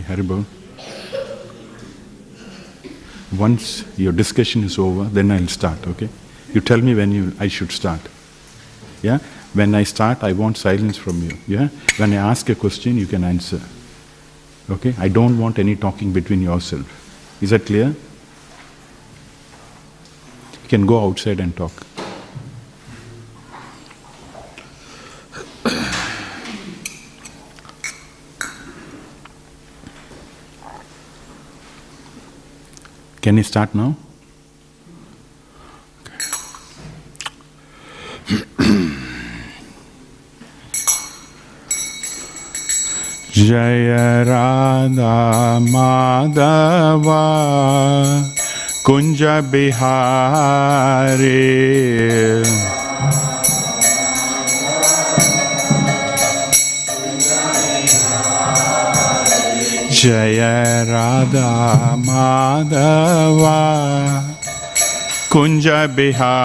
Haribol. Once your discussion is over, then I'll start, okay? You tell me when you, I should start. Yeah? When I start, I want silence from you. Yeah? When I ask a question, you can answer. Okay? I don't want any talking between yourself. Is that clear? You can go outside and talk. Can you start now? जय राधा माधव कुञ्ज बिहारी जय राधा माधवा। कुंज बिहारी।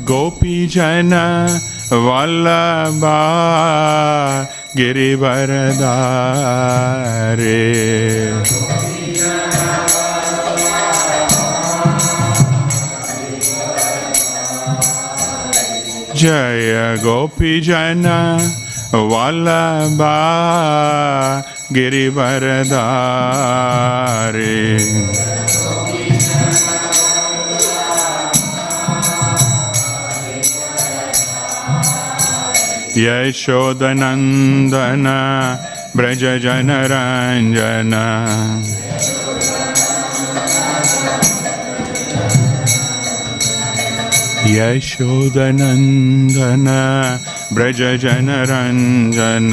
गोपीजन वल्लभा गिरिवरदारे। Jaya Gopi Jana Vallabha Girivardhari. यशोदनन्दन व्रजजनरञ्जन यशोदनन्दन व्रजजनरञ्जन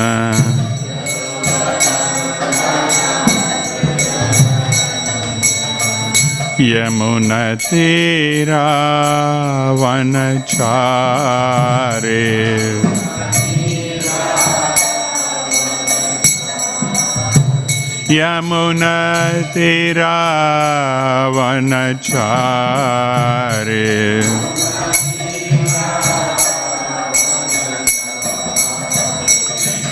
यमुनतीरावनचारे यमुनतीरावनचारे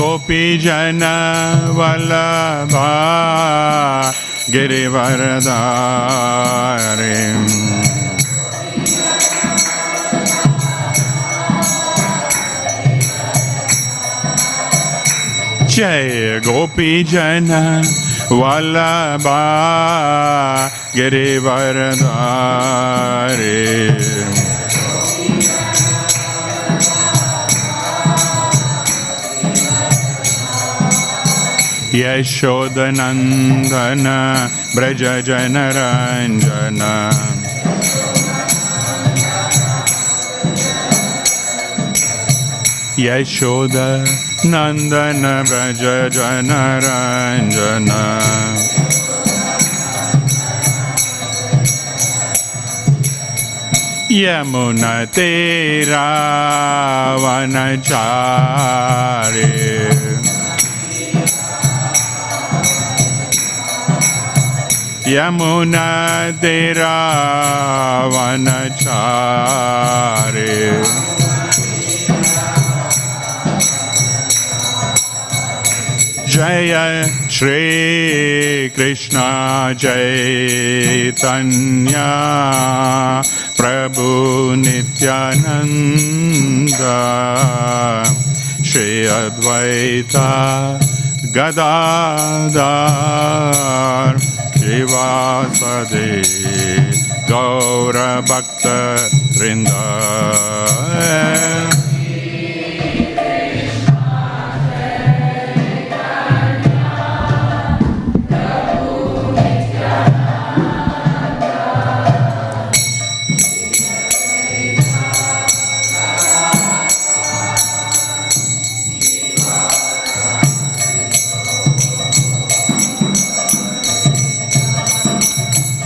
गोपीजन वल्लभा गिरिवरदारे। जय गोपीजन वल्लभा गिरिवरदारे। यशोदनन्दन व्रज जनरञ्जन यशोद नन्दन व्रज जनरञ्जन व्रजनरञ्जन यमुनतेरावनचारे यमुन देरावनचारे जय श्रीकृष्णा चैतन्या प्रभु नित्यानन्द। श्री अद्वैता गदा ಶ್ರೀವಾಸದೆ ಗೌರಭಕ್ತ ವೃಂದ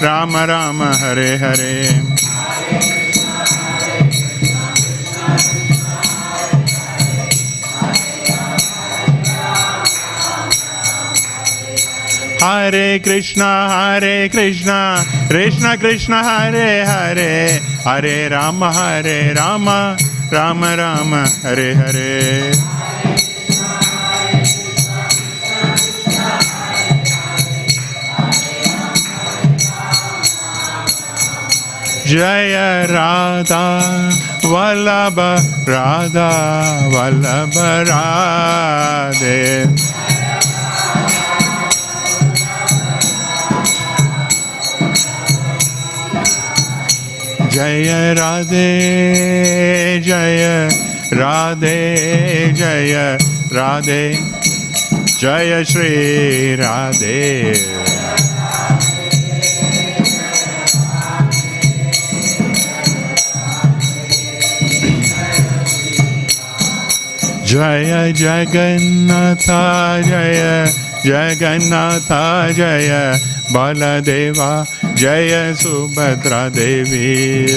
Rama Rama, Hare Hare. Hare Krishna, Hare Krishna, Krishna Krishna, Hare Hare, Hare Rama, Hare Rama, Rama Rama, Hare Hare. Jaya Radha Vallabha Radha Vallabha Radhe Jaya Radhe Jaya Radhe Jaya Radhe Jaya Shri Radhe Jaya Jagannatha Jaya Jagannatha Jaya Baladeva Jaya Subhadra Devi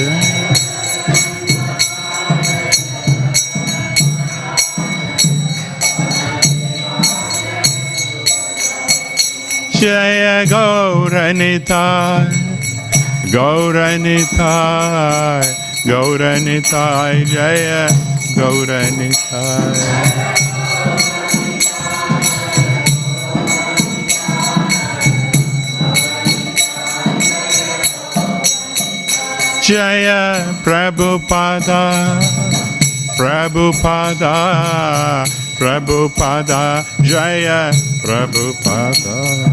Jaya Gauranithai Gauranithai Gauranithai Jaya Gauranithai Jaya Prabhupada Prabhupada Prabhupada Jaya Prabhupada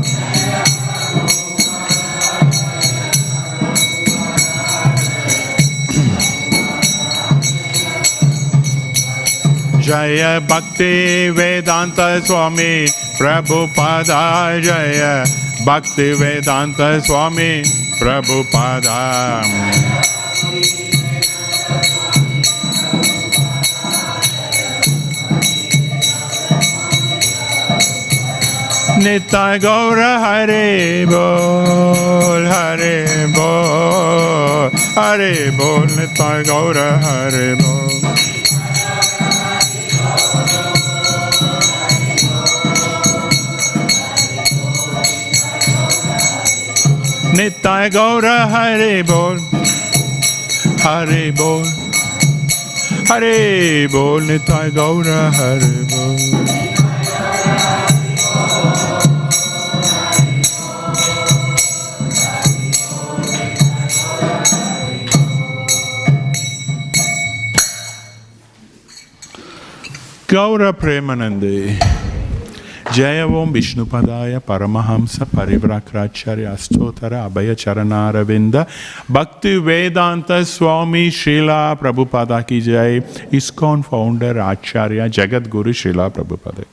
जय भक्ति वेदांत स्वामी प्रभु पदा जय भक्ति वेदांत स्वामी प्रभु पदा नित्य गौर हरे बोल हरे बोल हरे बोल, नित्य गौर हरे बोल। निताय गौर हरे बोल। हरे बोल। हरे बोल निताय गौर हरे बोल। Gaura Premanande. Jaya Om Vishnupadaya Paramahamsa Parivrajakacharya Astotara Abhaya Charanaravinda Bhakti Vedanta Swami Srila Prabhupada Ki Jai ISKCON founder Acharya Jagat Guru Srila Prabhupada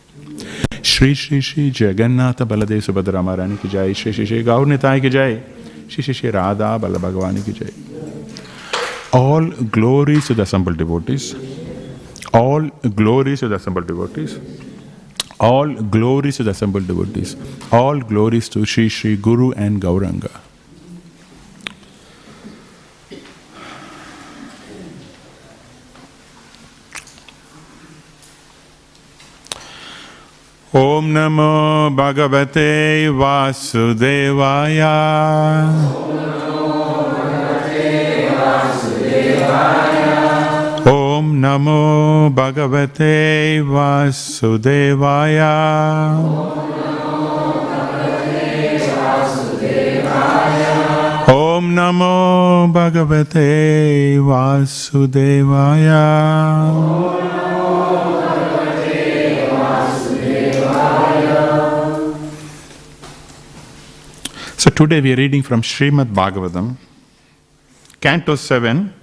Shri Shri Shri Jagannatha Baladev Subhadra Maharani Ki Jai Shri Shri Shri Gaur Nitai Ki Jai Shri Shri Shri Radha Bala Bhagavani Ki Jai All glories to the assembled devotees all glories to the assembled devotees. All glories to the assembled devotees. All glories to Sri Sri Guru and Gauranga. Om Namo Bhagavate Vasudevaya. Om Namo Bhagavate Vasudevaya. Om Namo Bhagavate Vasudevaya. So today we are reading from Srimad Bhagavatam, Canto 7,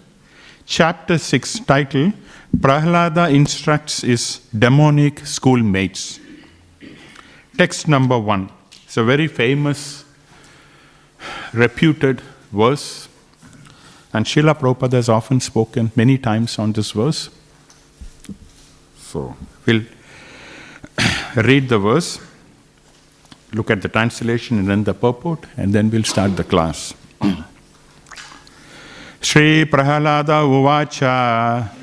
Chapter 6, title Prahlada instructs his demonic schoolmates. Text number one. It's a very famous, reputed verse. And Srila Prabhupada has often spoken many times on this verse. So we'll read the verse, look at the translation and then the purport, and then we'll start the class. Sri Prahalada Uvacha.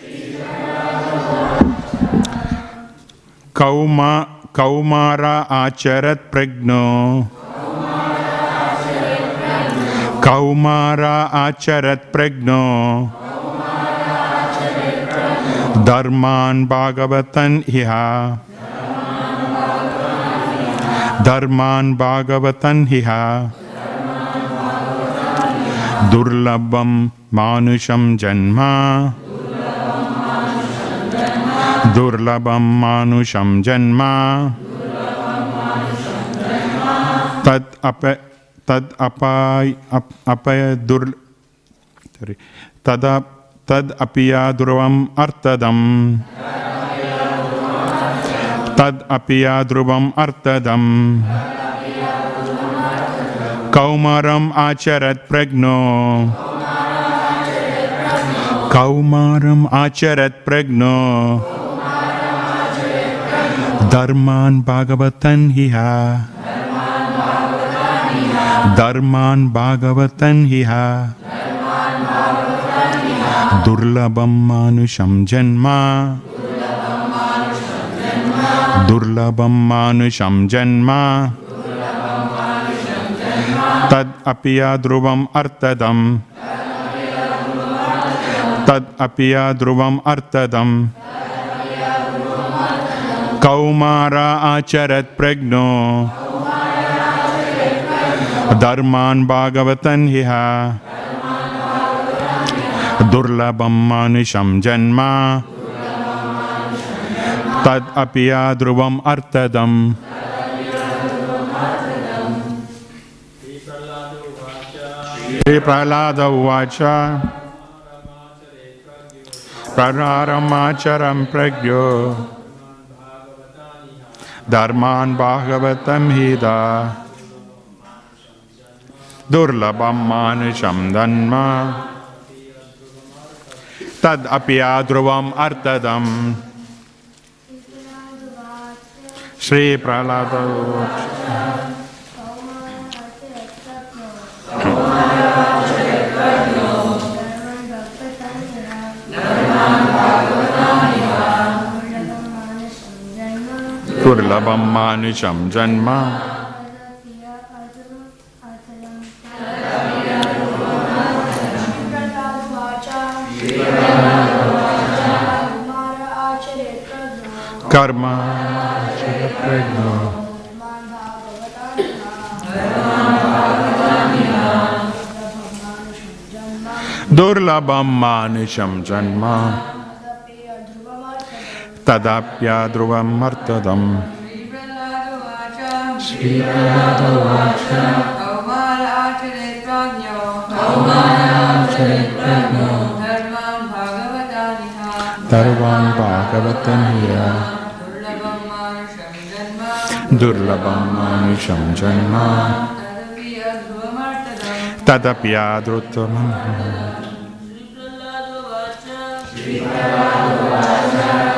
कौमा कौमार आचरत् प्रज्ञो। कौमार आचरत् प्रज्ञो। धर्मान् भागवतन् इह। धर्मान् भागवतन् इह। दुर्लभं मानुषं जन्म दुर्लभं मानुषं जन्म। तद् अप तद् अपाय अप अपय दुर् sorry, तदा तद् अपिया ध्रुवम् अर्थदम्। तद् अपिया ध्रुवम् अर्थदम्। कौमारम् आचरत् प्रज्ञो। कौमारम् आचरत् प्रज्ञो। धर्मान् भागवतन् हिह। धर्मान् भागवतन् हिह। दुर्लभं मानुषं जन्म। दुर्लभं मानुषं जन्म। तद् तद् अपिया ध्रुवम् अर्थदम् कौमारा आचरत प्रज्ञो धर्मान भागवतन हिहा दुर्लभम मनुषम जन्मा तदपिया ध्रुवम अर्थदम श्री प्रहलाद उवाच प्रहारमाचरम प्रज्ञो धर्मान् भागवतं हिदा दुर्लभं मानुषं धन्म। तदपि ध्रुवम् अर्थदम्। Sri दुर्लभम मानुषं जन्म कर्म दुर्लभम मानुषम जन्म Durlabam Manisham Janma तदपि अध्रुवमर्तदम् Tadapya Dhrutam श्रीप्रह्लादोवाच धर्मान् भागवतानिहा दुर्लभं मानुषं जन्म Durlabam Manisham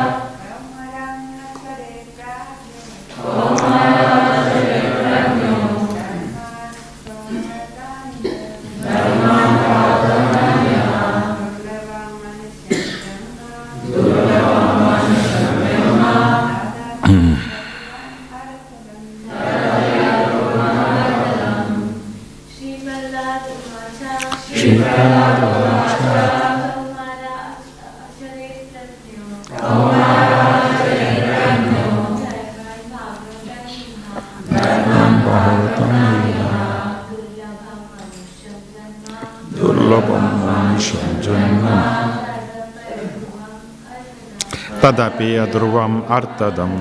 Dhruvam Artadam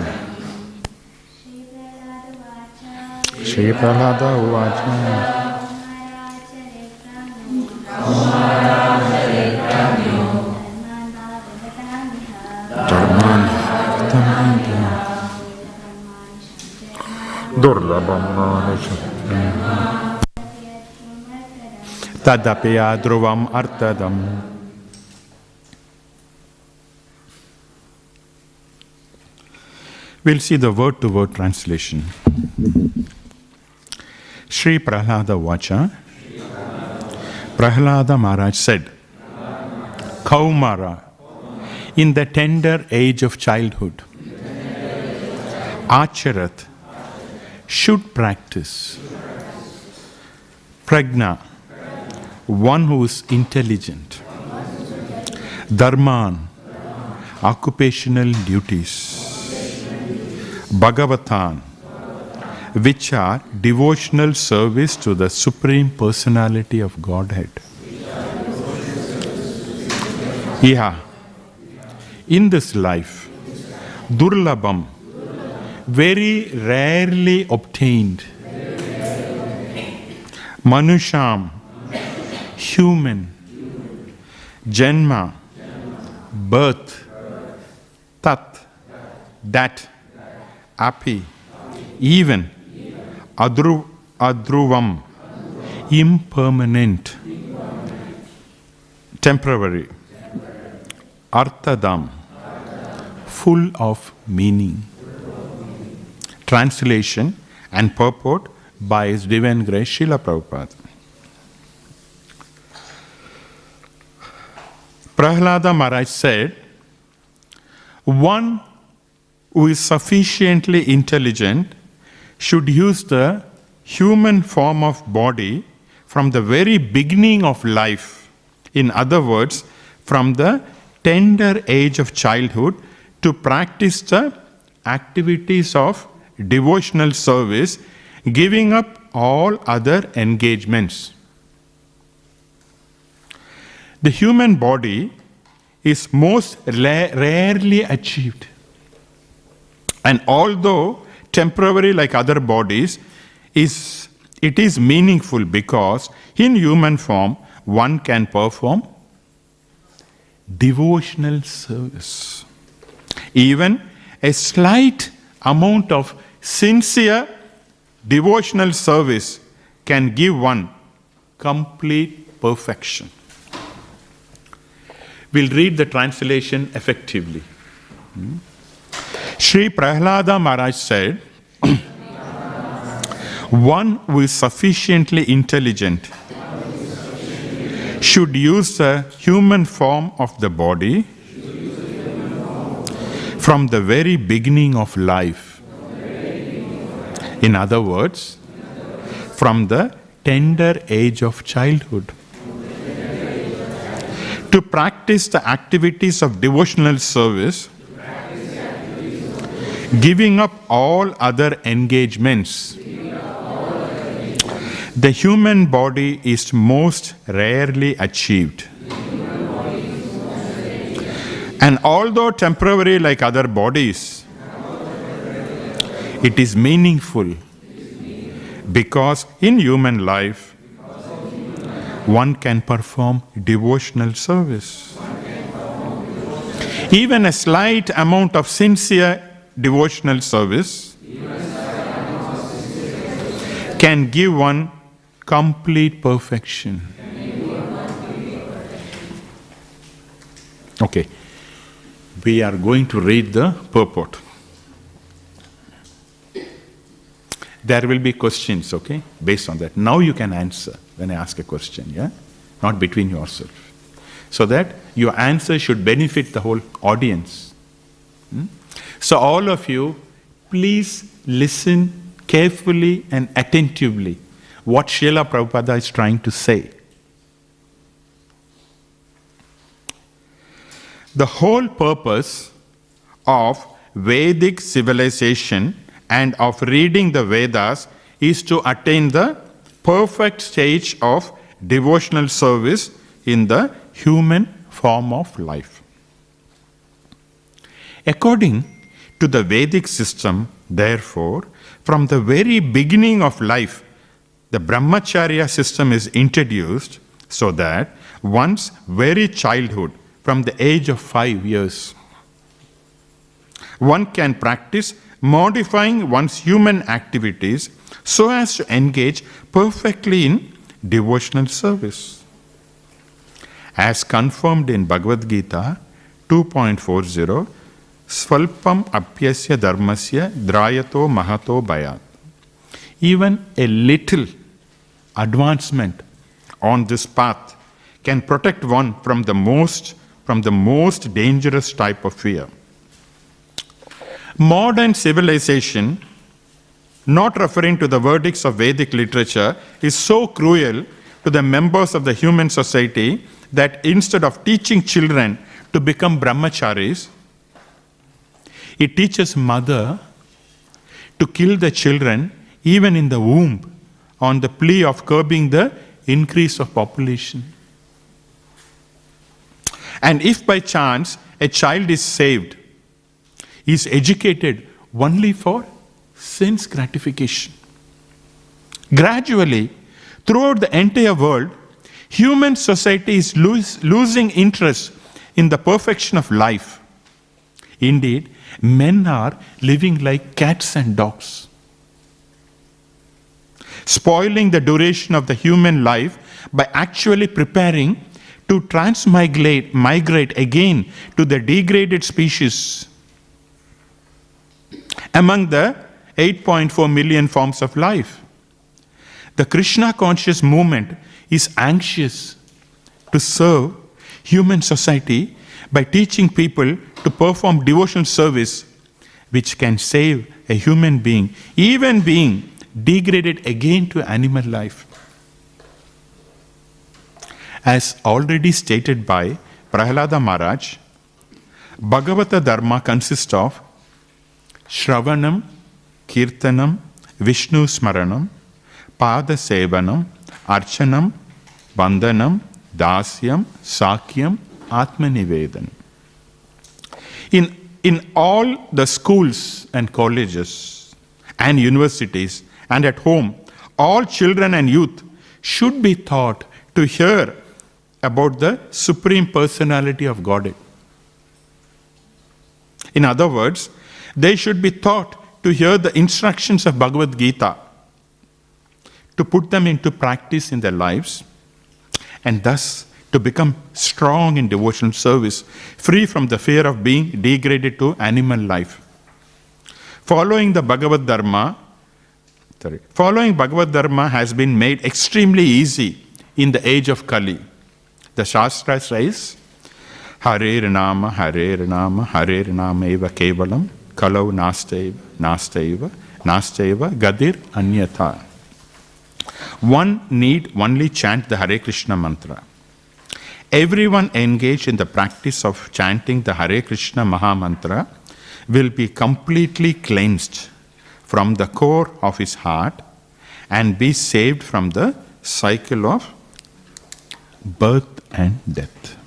Shri Prahlada Uvacha Durlabam Manusham Tadapya Dhruvam Artadam We'll see the word to word translation. Sri Prahlada Vacha. Prahlada Maharaj said, Kaumara, in the tender age of childhood, Acharat should practice. Pragna, one who is intelligent, Dharman, occupational duties, Bhagavatan, which are devotional service to the Supreme Personality of Godhead. Yeah. In this life, Durlabam, very rarely obtained. Manusham, human, Janma, birth, Tat, that, Api, even, Adru, Adruvam, impermanent, temporary, Artadam, full of meaning. Translation and purport by His Divine Grace Srila Prabhupada. Prahlada Maharaj said, One who is sufficiently intelligent should use the human form of body from the very beginning of life. In other words, from the tender age of childhood to practice the activities of devotional service, giving up all other engagements. The human body is most la- rarely achieved. And although temporary like other bodies, is it is meaningful because in human form one can perform devotional service. Even a slight amount of sincere devotional service can give one complete perfection. We'll read the translation effectively. Hmm? Sri Prahlada Maharaj said, One who is sufficiently intelligent should use the human form of the body from the very beginning of life. In other words, from the tender age of childhood. To practice the activities of devotional service, giving up all other engagements. The human body is most rarely achieved. And although temporary like other bodies, it is meaningful because in human life, one can perform devotional service. Even a slight amount of sincere devotional service can give one complete perfection. Okay, we are going to read the purport. There will be questions, okay, based on that. Now you can answer when I ask a question, yeah? Not between yourself. So that your answer should benefit the whole audience. Hmm? So, all of you, please listen carefully and attentively what Srila Prabhupada is trying to say. The whole purpose of Vedic civilization and of reading the Vedas is to attain the perfect stage of devotional service in the human form of life. According to the Vedic system, therefore, from the very beginning of life, the brahmacharya system is introduced so that one's very childhood, from the age of five years, one can practice modifying one's human activities so as to engage perfectly in devotional service. As confirmed in Bhagavad Gita 2.40, Svalpam apyasya dharmasya trayate mahato bhayat. Even a little advancement on this path can protect one from the most from the most dangerous type of fear. Modern civilization, not referring to the verdicts of Vedic literature, is so cruel to the members of the human society that instead of teaching children to become brahmacharis, it teaches mother to kill the children even in the womb on the plea of curbing the increase of population. And if by chance a child is saved, is educated only for sense gratification. Gradually, throughout the entire world, human society is lose, losing interest in the perfection of life. Indeed, men are living like cats and dogs, spoiling the duration of the human life by actually preparing to transmigrate migrate again to the degraded species among the 8.4 million forms of life. The Krishna conscious movement is anxious to serve human society by teaching people to perform devotional service which can save a human being, even being degraded again to animal life. As already stated by Prahlada Maharaj, Bhagavata Dharma consists of Shravanam, Kirtanam, Vishnu Smaranam, Pada Sevanam, Archanam, Vandanam, Dasyam, Sakyam, Atmanivedanam. In, in all the schools and colleges and universities and at home, all children and youth should be taught to hear about the Supreme Personality of Godhead. In other words, they should be taught to hear the instructions of Bhagavad Gita, to put them into practice in their lives, and thus to become strong in devotional service, free from the fear of being degraded to animal life. Following the Bhagavad Dharma, sorry, following Bhagavad Dharma has been made extremely easy in the age of Kali. The Shastra says, Hare Nama, Hare Nama, Hare Nama eva kevalam, kalau nastaiva, nastaiva, nastaiva, gadir anyatha. One need only chant the Hare Krishna mantra. Everyone engaged in the practice of chanting the Hare Krishna Maha Mantra will be completely cleansed from the core of his heart and be saved from the cycle of birth and death.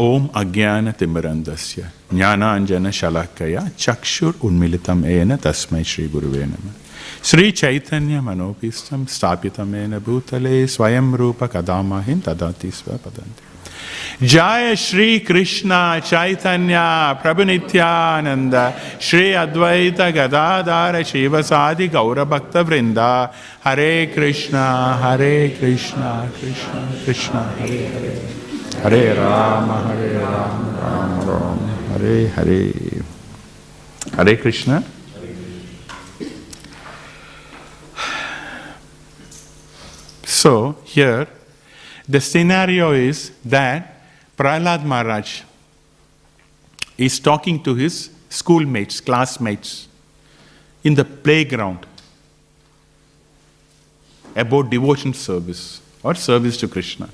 ओम अज्ञान तिमरंदस्य ज्ञानांजन शलाकया, चक्षुर उन्मिलितम N तस्मै श्री गुरुवे नमः। श्री चैतन्य मनोपीष्टम स्थापित main भूतले, स्वयं रूप कदामहिं तदाति स्वपदन्ति जय श्री कृष्ण, चैतन्य, प्रभु नित्यानंद श्री अद्वैत गदाधार शिवसादि गौरभक्त वृंदा Hare Krishna Hare Krishna, Krishna Krishna, Hare Hare. Hare Rama Hare Rama Rama Rama. Hare Hare. Hare Krishna. So here the scenario is that Prahlad Maharaj is talking to his schoolmates, classmates in the playground about devotion service or service to Krishna.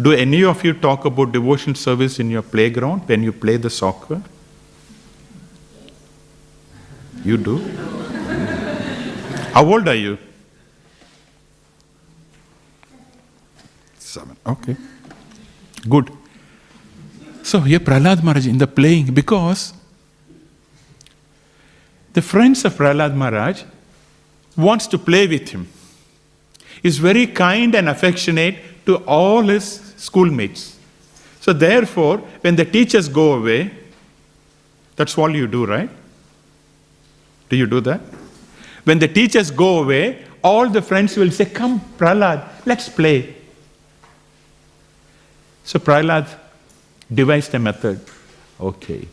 Do any of you talk about devotion service in your playground when you play the soccer? You do? How old are you? Seven. Okay. Good. So here Prahlad Maharaj in the playing because the friends of Prahlad Maharaj wants to play with him. Is very kind and affectionate to all his schoolmates. So therefore, when the teachers go away, that's all you do, right? Do you do that? When the teachers go away, all the friends will say, Come, Prahlad, let's play. So Prahlad devised a method. Okay.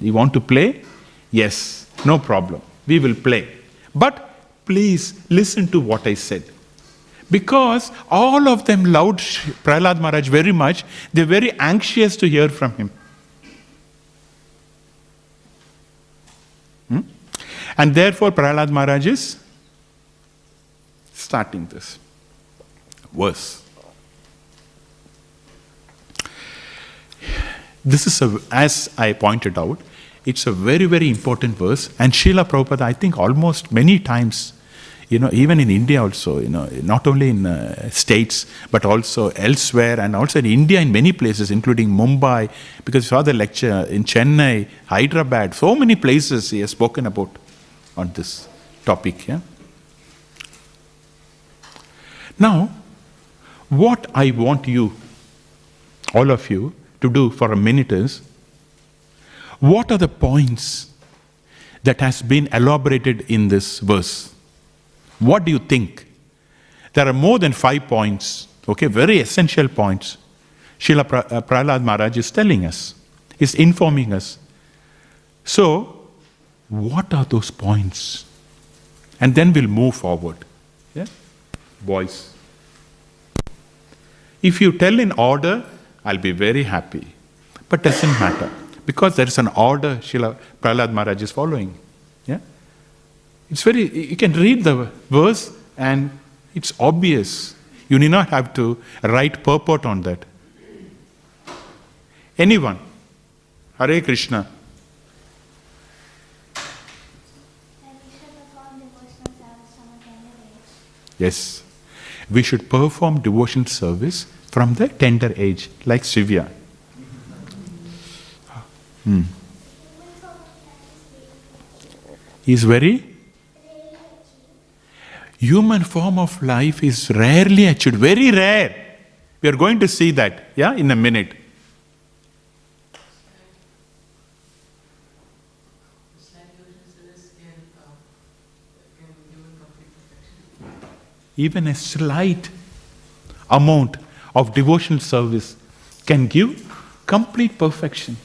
You want to play? Yes, no problem. We will play. But please listen to what I said. Because all of them loved Prahlad Maharaj very much, they're very anxious to hear from him. Hmm? And therefore, Prahlad Maharaj is starting this verse. This is, a, as I pointed out, it's a very, very important verse. And Srila Prabhupada, I think almost many times, you know, even in India also, you know, not only in uh, states, but also elsewhere, and also in India in many places, including Mumbai, because you saw the lecture in Chennai, Hyderabad, so many places he has spoken about on this topic. Yeah. Now, what I want you, all of you, to do for a minute is what are the points that has been elaborated in this verse? What do you think? There are more than five points, okay, very essential points. Srila uh, Prahlad Maharaj is telling us, is informing us. So, what are those points? And then we'll move forward. Yeah? Boys. If you tell in order, I'll be very happy. But doesn't matter. Because there is an order Srila Prahlad Maharaj is following. It's very you can read the verse and it's obvious. You need not have to write purport on that. Anyone? Hare Krishna. Yes. We should perform devotion service from the tender age, like Sivya. Hmm. He is very human form of life is rarely achieved, very rare. We are going to see that, yeah, in a minute. Even a slight amount of devotional service can give complete perfection.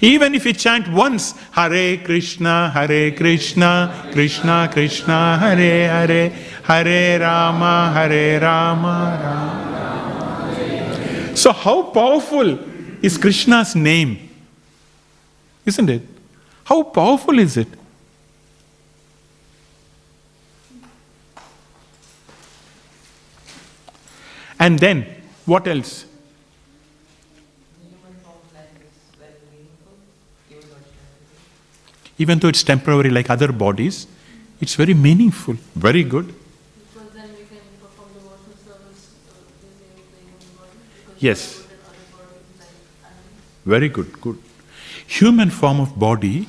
Even if you chant once, Hare Krishna, Hare Krishna, Krishna Krishna, Hare Hare, Hare Rama, Hare Rama, Rama. So, how powerful is Krishna's name? Isn't it? How powerful is it? And then, what else? Even though it's temporary like other bodies, it's very meaningful, very good. Because then we can perform devotional service using the human body. Because Yes. we have other bodies like animals. Very good, good. Human form of body,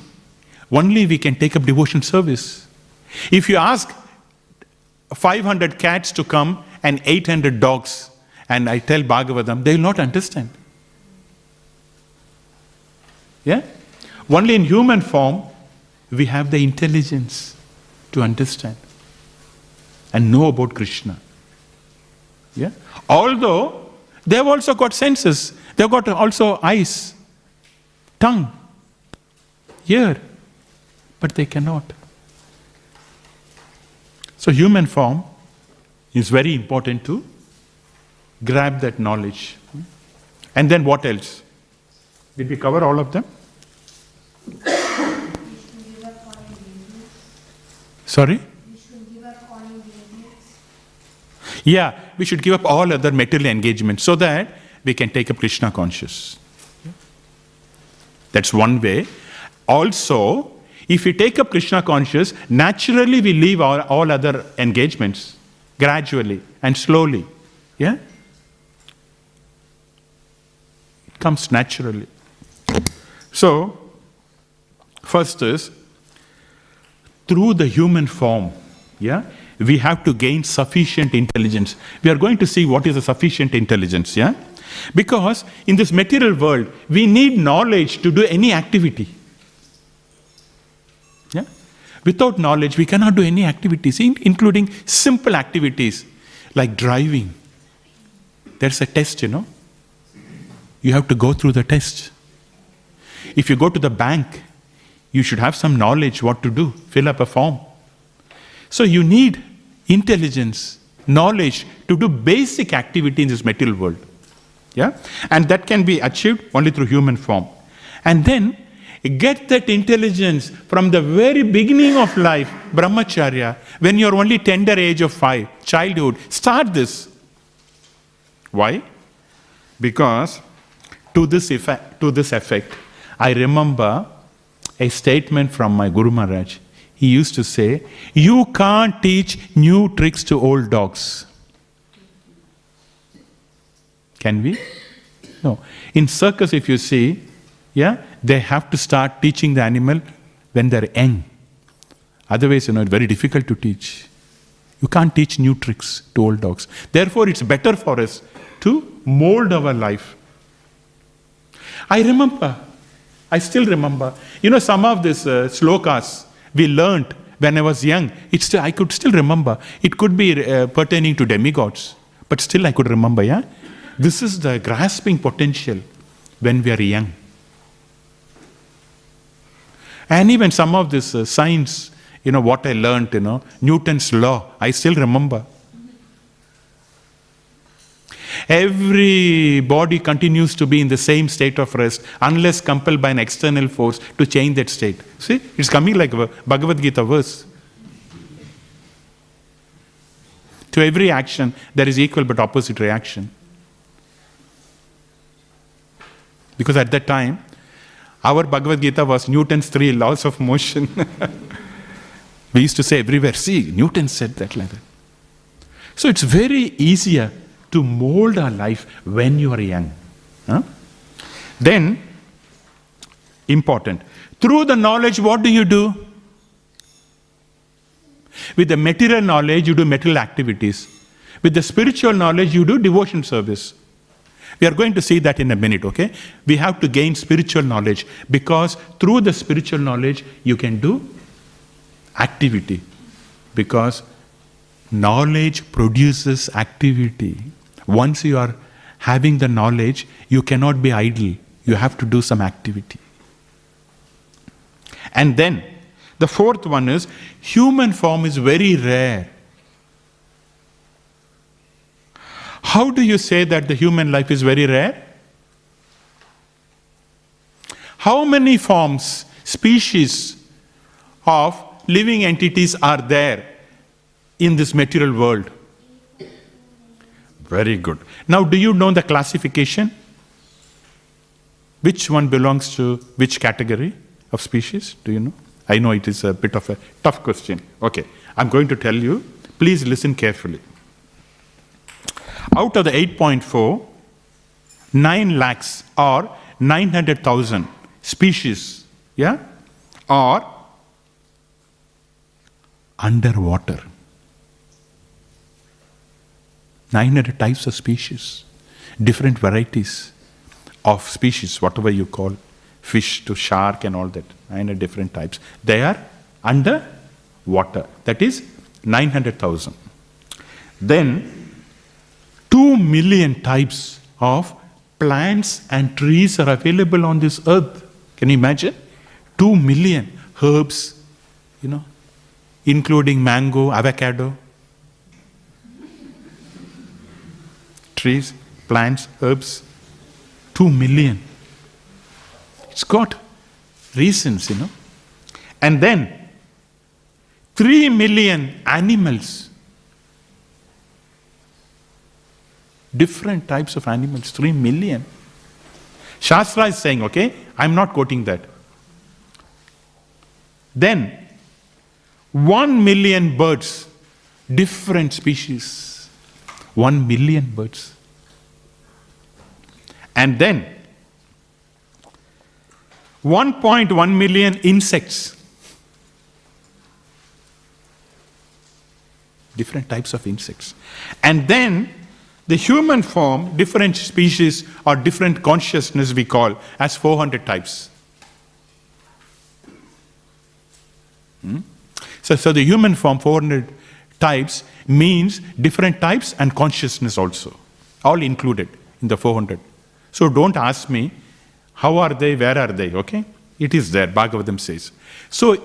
only we can take up devotion service. If you ask 500 cats to come and 800 dogs, and I tell Bhagavatam, they will not understand. Yeah? Only in human form, we have the intelligence to understand and know about Krishna. Yeah? Although they have also got senses, they've got also eyes, tongue, ear, but they cannot. So, human form is very important to grab that knowledge. And then what else? Did we cover all of them? Sorry? Yeah, we should give up all other material engagements so that we can take up Krishna conscious. That's one way. Also, if we take up Krishna conscious, naturally we leave all, all other engagements gradually and slowly. Yeah? It comes naturally. So, first is through the human form, yeah, we have to gain sufficient intelligence. We are going to see what is a sufficient intelligence, yeah? Because in this material world, we need knowledge to do any activity. Yeah? Without knowledge, we cannot do any activities, including simple activities like driving. There's a test, you know. You have to go through the test. If you go to the bank, you should have some knowledge what to do, fill up a form. So you need intelligence, knowledge to do basic activity in this material world. Yeah? And that can be achieved only through human form. And then get that intelligence from the very beginning of life, brahmacharya, when you're only tender age of five, childhood. Start this. Why? Because to this effect, to this effect, I remember a statement from my Guru Maharaj. He used to say, You can't teach new tricks to old dogs. Can we? No. In circus, if you see, yeah, they have to start teaching the animal when they're young. Otherwise, you know, it's very difficult to teach. You can't teach new tricks to old dogs. Therefore, it's better for us to mold our life. I remember, I still remember, you know, some of these uh, slokas we learnt when I was young. It's still, I could still remember. It could be uh, pertaining to demigods, but still I could remember, yeah? This is the grasping potential when we are young. And even some of this uh, science, you know, what I learned, you know, Newton's law, I still remember. Every body continues to be in the same state of rest unless compelled by an external force to change that state. See, it's coming like a Bhagavad Gita verse. To every action, there is equal but opposite reaction. Because at that time, our Bhagavad Gita was Newton's three laws of motion. we used to say everywhere, see, Newton said that like that. So it's very easier to mold our life when you are young. Huh? Then, important, through the knowledge, what do you do? With the material knowledge, you do material activities. With the spiritual knowledge, you do devotion service. We are going to see that in a minute, okay? We have to gain spiritual knowledge because through the spiritual knowledge, you can do activity. Because knowledge produces activity. Once you are having the knowledge, you cannot be idle. You have to do some activity. And then the fourth one is human form is very rare. How do you say that the human life is very rare? How many forms, species of living entities are there in this material world? Very good. Now, do you know the classification? Which one belongs to which category of species? Do you know? I know it is a bit of a tough question. Okay, I'm going to tell you. Please listen carefully. Out of the 8.4, 9 lakhs or 900,000 species, yeah, are underwater. 900 types of species, different varieties of species, whatever you call fish to shark and all that, 900 different types. They are under water. That is 900,000. Then 2 million types of plants and trees are available on this earth. Can you imagine? 2 million herbs, you know, including mango, avocado, trees, plants, herbs. 2 million. It's got reasons, you know. And then 3 million animals. Different types of animals, 3 million. Shastra is saying, okay, I'm not quoting that. Then 1 million birds, different species. 1 million birds. And then 1.1 million insects. Different types of insects. And then the human form, different species or different consciousness we call as 400 types. Hmm? So, so the human form, 400 types, means different types and consciousness also, all included in the 400. So don't ask me, how are they, where are they, okay? It is there, Bhagavatam says. So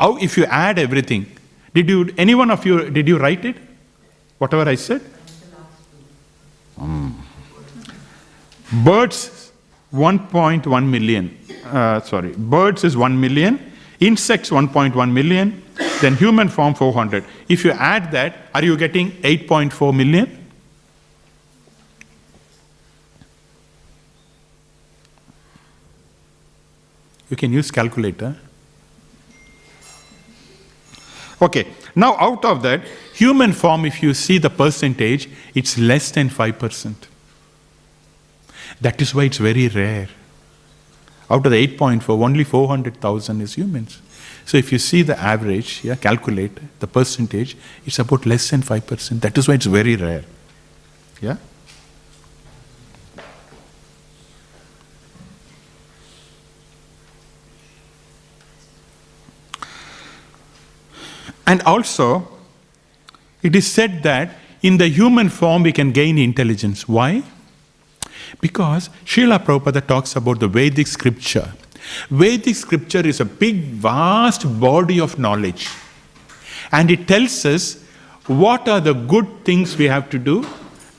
how, if you add everything, did you, any one of you, did you write it? Whatever I said? Mm. Birds, 1.1 million. Uh, sorry, birds is 1 million, insects 1.1 million, then human form 400. If you add that, are you getting 8.4 million? You can use calculator. Okay, now out of that, human form, if you see the percentage, it's less than 5%. That is why it's very rare. Out of the 8.4, only 400,000 is humans. So if you see the average, yeah, calculate the percentage, it's about less than 5%. That is why it's very rare. Yeah? And also, it is said that in the human form we can gain intelligence. Why? Because Srila Prabhupada talks about the Vedic scripture. Vedic scripture is a big, vast body of knowledge. And it tells us what are the good things we have to do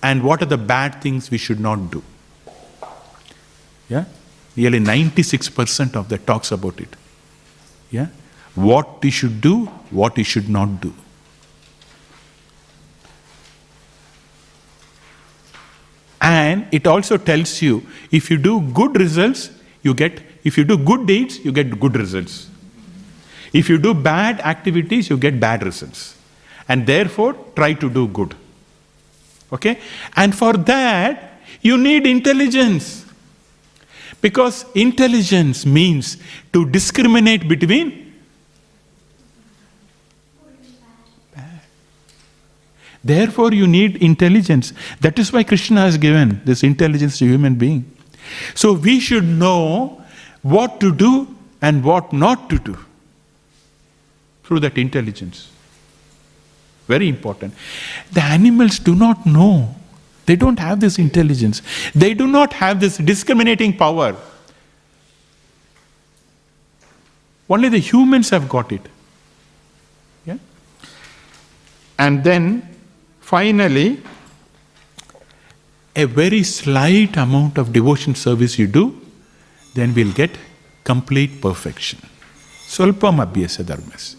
and what are the bad things we should not do. Yeah? Nearly 96% of that talks about it. Yeah? What we should do, what we should not do. And it also tells you if you do good results, you get, if you do good deeds, you get good results. If you do bad activities, you get bad results. And therefore, try to do good. Okay? And for that, you need intelligence. Because intelligence means to discriminate between Therefore, you need intelligence. That is why Krishna has given this intelligence to human being. So we should know what to do and what not to do through that intelligence. Very important. The animals do not know. They don't have this intelligence. They do not have this discriminating power. Only the humans have got it. Yeah? And then finally, a very slight amount of devotion service you do, then we'll get complete perfection. Swalpam abhyasa dharmas.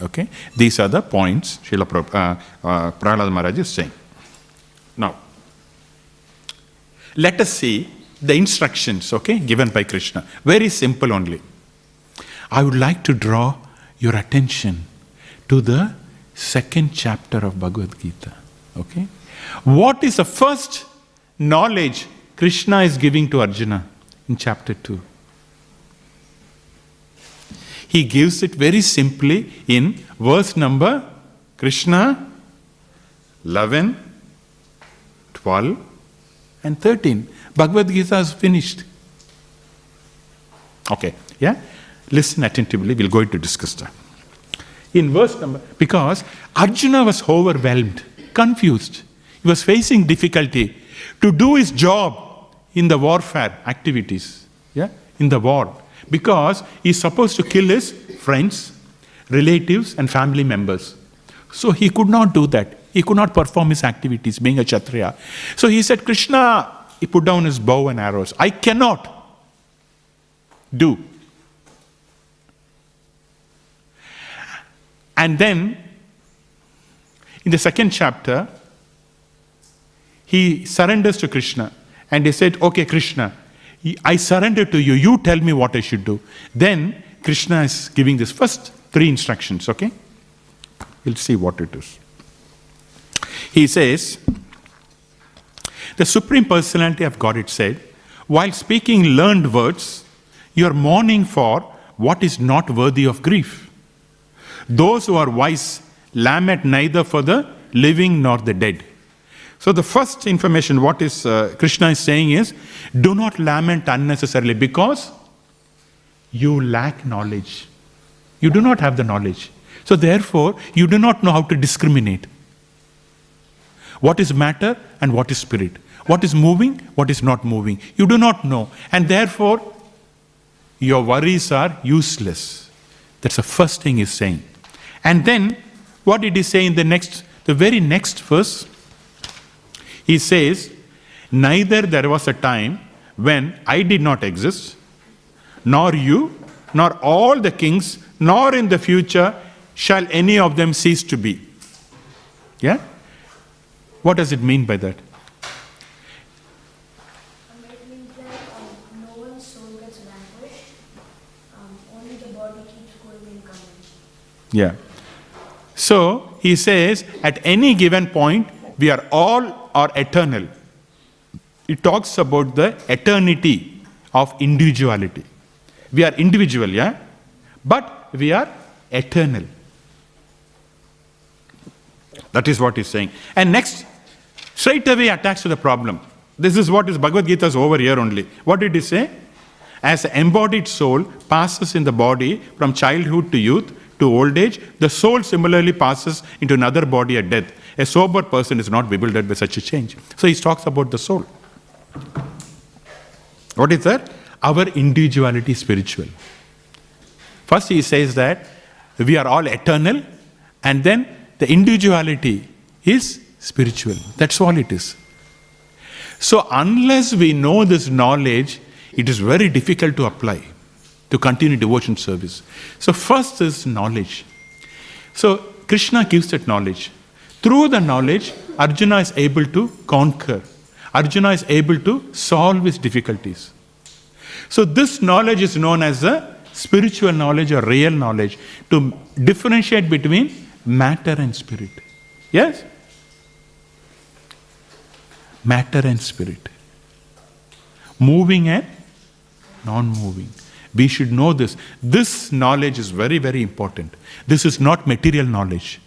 Okay? These are the points Srila Prab- uh, uh, Prahlad Maharaj is saying. Now, let us see the instructions, okay, given by Krishna. Very simple only. I would like to draw your attention to the second chapter of Bhagavad Gita. Okay? What is the first knowledge Krishna is giving to Arjuna in chapter 2? He gives it very simply in verse number Krishna 11, 12, and 13. Bhagavad Gita is finished. Okay, yeah? Listen attentively, we'll go to discuss that. In verse number, because Arjuna was overwhelmed, confused, he was facing difficulty to do his job in the warfare activities, yeah, in the war, because he's supposed to kill his friends, relatives, and family members. So he could not do that. He could not perform his activities being a Kshatriya. So he said, Krishna, he put down his bow and arrows. I cannot do. And then, in the second chapter, he surrenders to Krishna and he said, Okay, Krishna, I surrender to you. You tell me what I should do. Then, Krishna is giving this first three instructions, okay? We'll see what it is. He says, The Supreme Personality of Godhead said, While speaking learned words, you are mourning for what is not worthy of grief. Those who are wise lament neither for the living nor the dead. So, the first information, what is uh, Krishna is saying is do not lament unnecessarily because you lack knowledge. You do not have the knowledge. So, therefore, you do not know how to discriminate. What is matter and what is spirit? What is moving, what is not moving? You do not know. And therefore, your worries are useless. That's the first thing he's saying. And then, what did he say in the next, the very next verse? He says, Neither there was a time when I did not exist, nor you, nor all the kings, nor in the future shall any of them cease to be. Yeah? What does it mean by that? Yeah. So he says, at any given point, we are all are eternal. It talks about the eternity of individuality. We are individual, yeah? But we are eternal. That is what he's saying. And next, straight away attacks to the problem. This is what is Bhagavad Gita's over here only. What did he say? As the embodied soul passes in the body from childhood to youth to old age, the soul similarly passes into another body at death. A sober person is not bewildered by such a change. So he talks about the soul. What is that? Our individuality is spiritual. First, he says that we are all eternal, and then the individuality is spiritual. That's all it is. So, unless we know this knowledge, it is very difficult to apply to continue devotion service. So, first is knowledge. So, Krishna gives that knowledge. Through the knowledge, Arjuna is able to conquer, Arjuna is able to solve his difficulties. So, this knowledge is known as the spiritual knowledge or real knowledge to differentiate between matter and spirit. Yes? Matter and spirit. Moving and non moving. We should know this. This knowledge is very, very important. This is not material knowledge.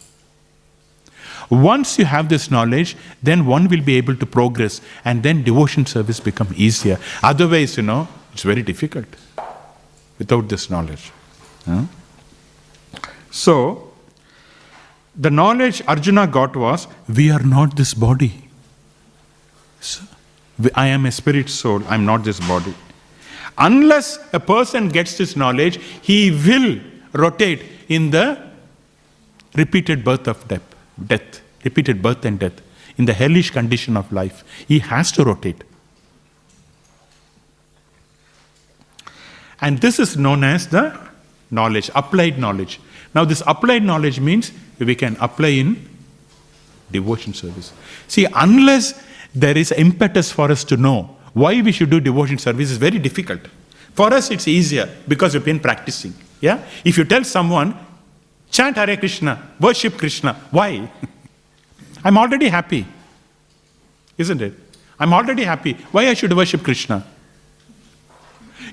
Once you have this knowledge, then one will be able to progress and then devotion service become easier. Otherwise, you know, it's very difficult without this knowledge. So, the knowledge Arjuna got was we are not this body. So, I am a spirit soul, I'm not this body. Unless a person gets this knowledge, he will rotate in the repeated birth of death, death, repeated birth and death, in the hellish condition of life. He has to rotate. And this is known as the knowledge, applied knowledge. Now, this applied knowledge means we can apply in devotion service. See, unless there is impetus for us to know why we should do devotion service is very difficult. For us, it's easier because we've been practicing. Yeah? If you tell someone, chant Hare Krishna, worship Krishna, why? I'm already happy. Isn't it? I'm already happy. Why I should worship Krishna?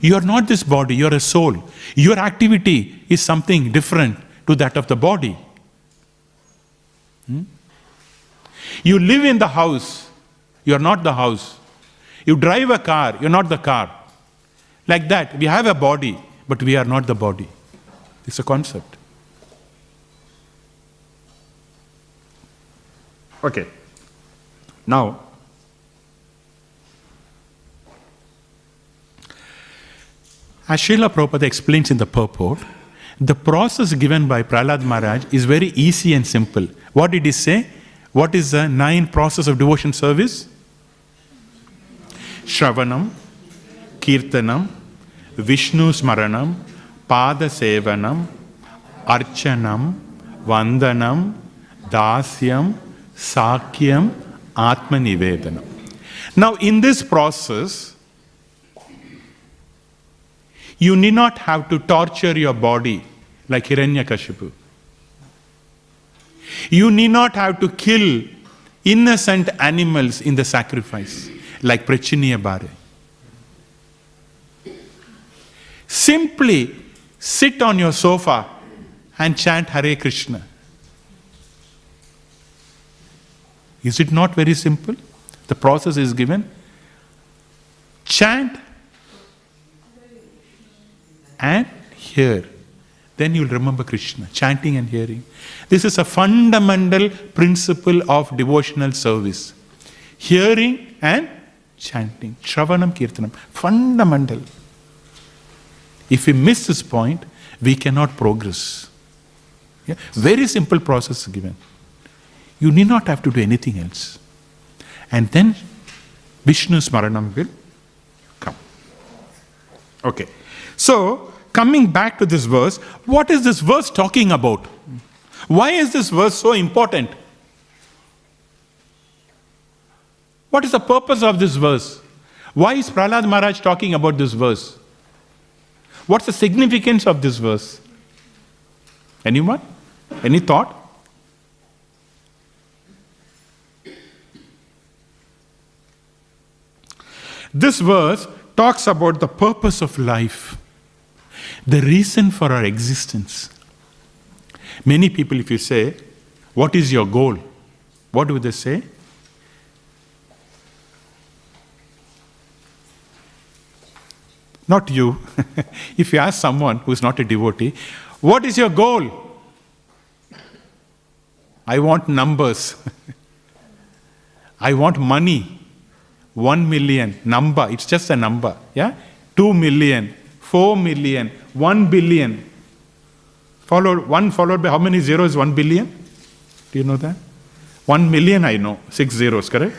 You are not this body, you are a soul. Your activity is something different to that of the body. Hmm? You live in the house, you are not the house. You drive a car, you're not the car. Like that, we have a body, but we are not the body. It's a concept. Okay. Now, As Srila Prabhupada explains in the purport, the process given by Prahlad Maharaj is very easy and simple. What did he say? What is the nine process of devotion service? Shravanam, Kirtanam, Vishnu Smaranam, Pada Sevanam, Archanam, Vandanam, Dasyam, Sakyam, Atma Nivedanam. Now, in this process, you need not have to torture your body like Hiranyakashipu. You need not have to kill innocent animals in the sacrifice like Prachinabarhi. Simply sit on your sofa and chant Hare Krishna. Is it not very simple? The process is given. Chant and hear. Then you'll remember Krishna, chanting and hearing. This is a fundamental principle of devotional service. Hearing and chanting. Shravanam Kirtanam. Fundamental. If we miss this point, we cannot progress. Yeah? Very simple process given. You need not have to do anything else. And then Vishnu Smaranam will come. Okay. So, coming back to this verse, what is this verse talking about? Why is this verse so important? What is the purpose of this verse? Why is Prahlad Maharaj talking about this verse? What's the significance of this verse? Anyone? Any thought? This verse talks about the purpose of life, the reason for our existence. Many people, if you say, What is your goal? What do they say? Not you. if you ask someone who is not a devotee, What is your goal? I want numbers. I want money. One million, number, it's just a number. Yeah? Two million, four million, one billion. Followed, one followed by how many zeros? One billion? Do you know that? One million, I know. Six zeros, correct?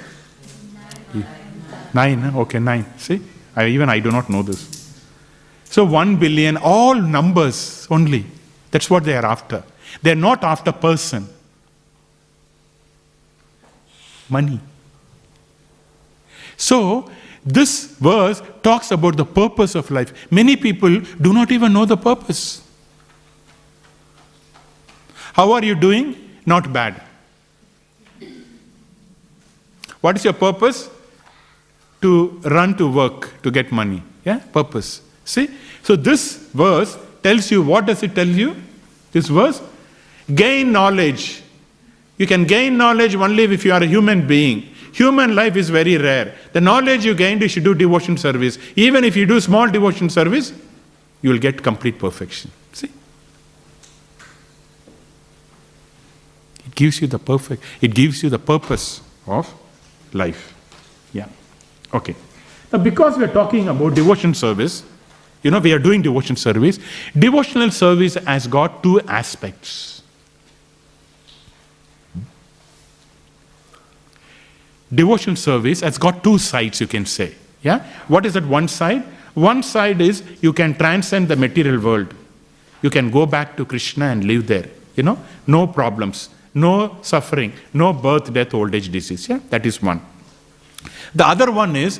Nine, huh? okay, nine. See? I, even I do not know this. So, one billion, all numbers only. That's what they are after. They're not after person. Money. So, this verse talks about the purpose of life. Many people do not even know the purpose. How are you doing? Not bad. What is your purpose? To run to work to get money. Yeah? Purpose. See? So this verse tells you what does it tell you? This verse? Gain knowledge. You can gain knowledge only if you are a human being. Human life is very rare. The knowledge you gained, you should do devotion service. Even if you do small devotion service, you will get complete perfection. See? It gives you the perfect, it gives you the purpose of life. Yeah. Okay. Now, because we are talking about devotion service, you know, we are doing devotion service. Devotional service has got two aspects. Devotional service has got two sides, you can say. Yeah? What is that one side? One side is you can transcend the material world. You can go back to Krishna and live there. You know, no problems, no suffering, no birth, death, old age, disease. Yeah, that is one. The other one is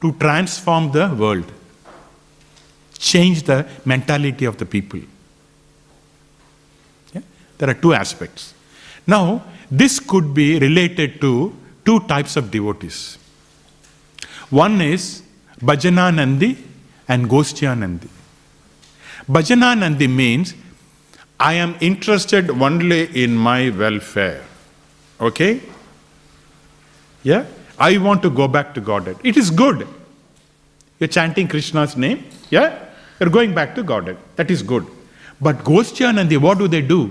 to transform the world, change the mentality of the people. Yeah? There are two aspects. Now, this could be related to two types of devotees. One is Bhajananandi and Goshtyanandi. Bhajananandi means I am interested only in my welfare. Okay? Yeah? I want to go back to Godhead. It is good. You're chanting Krishna's name. Yeah? You're going back to Godhead. That is good. But Goshtyanandi, what do they do?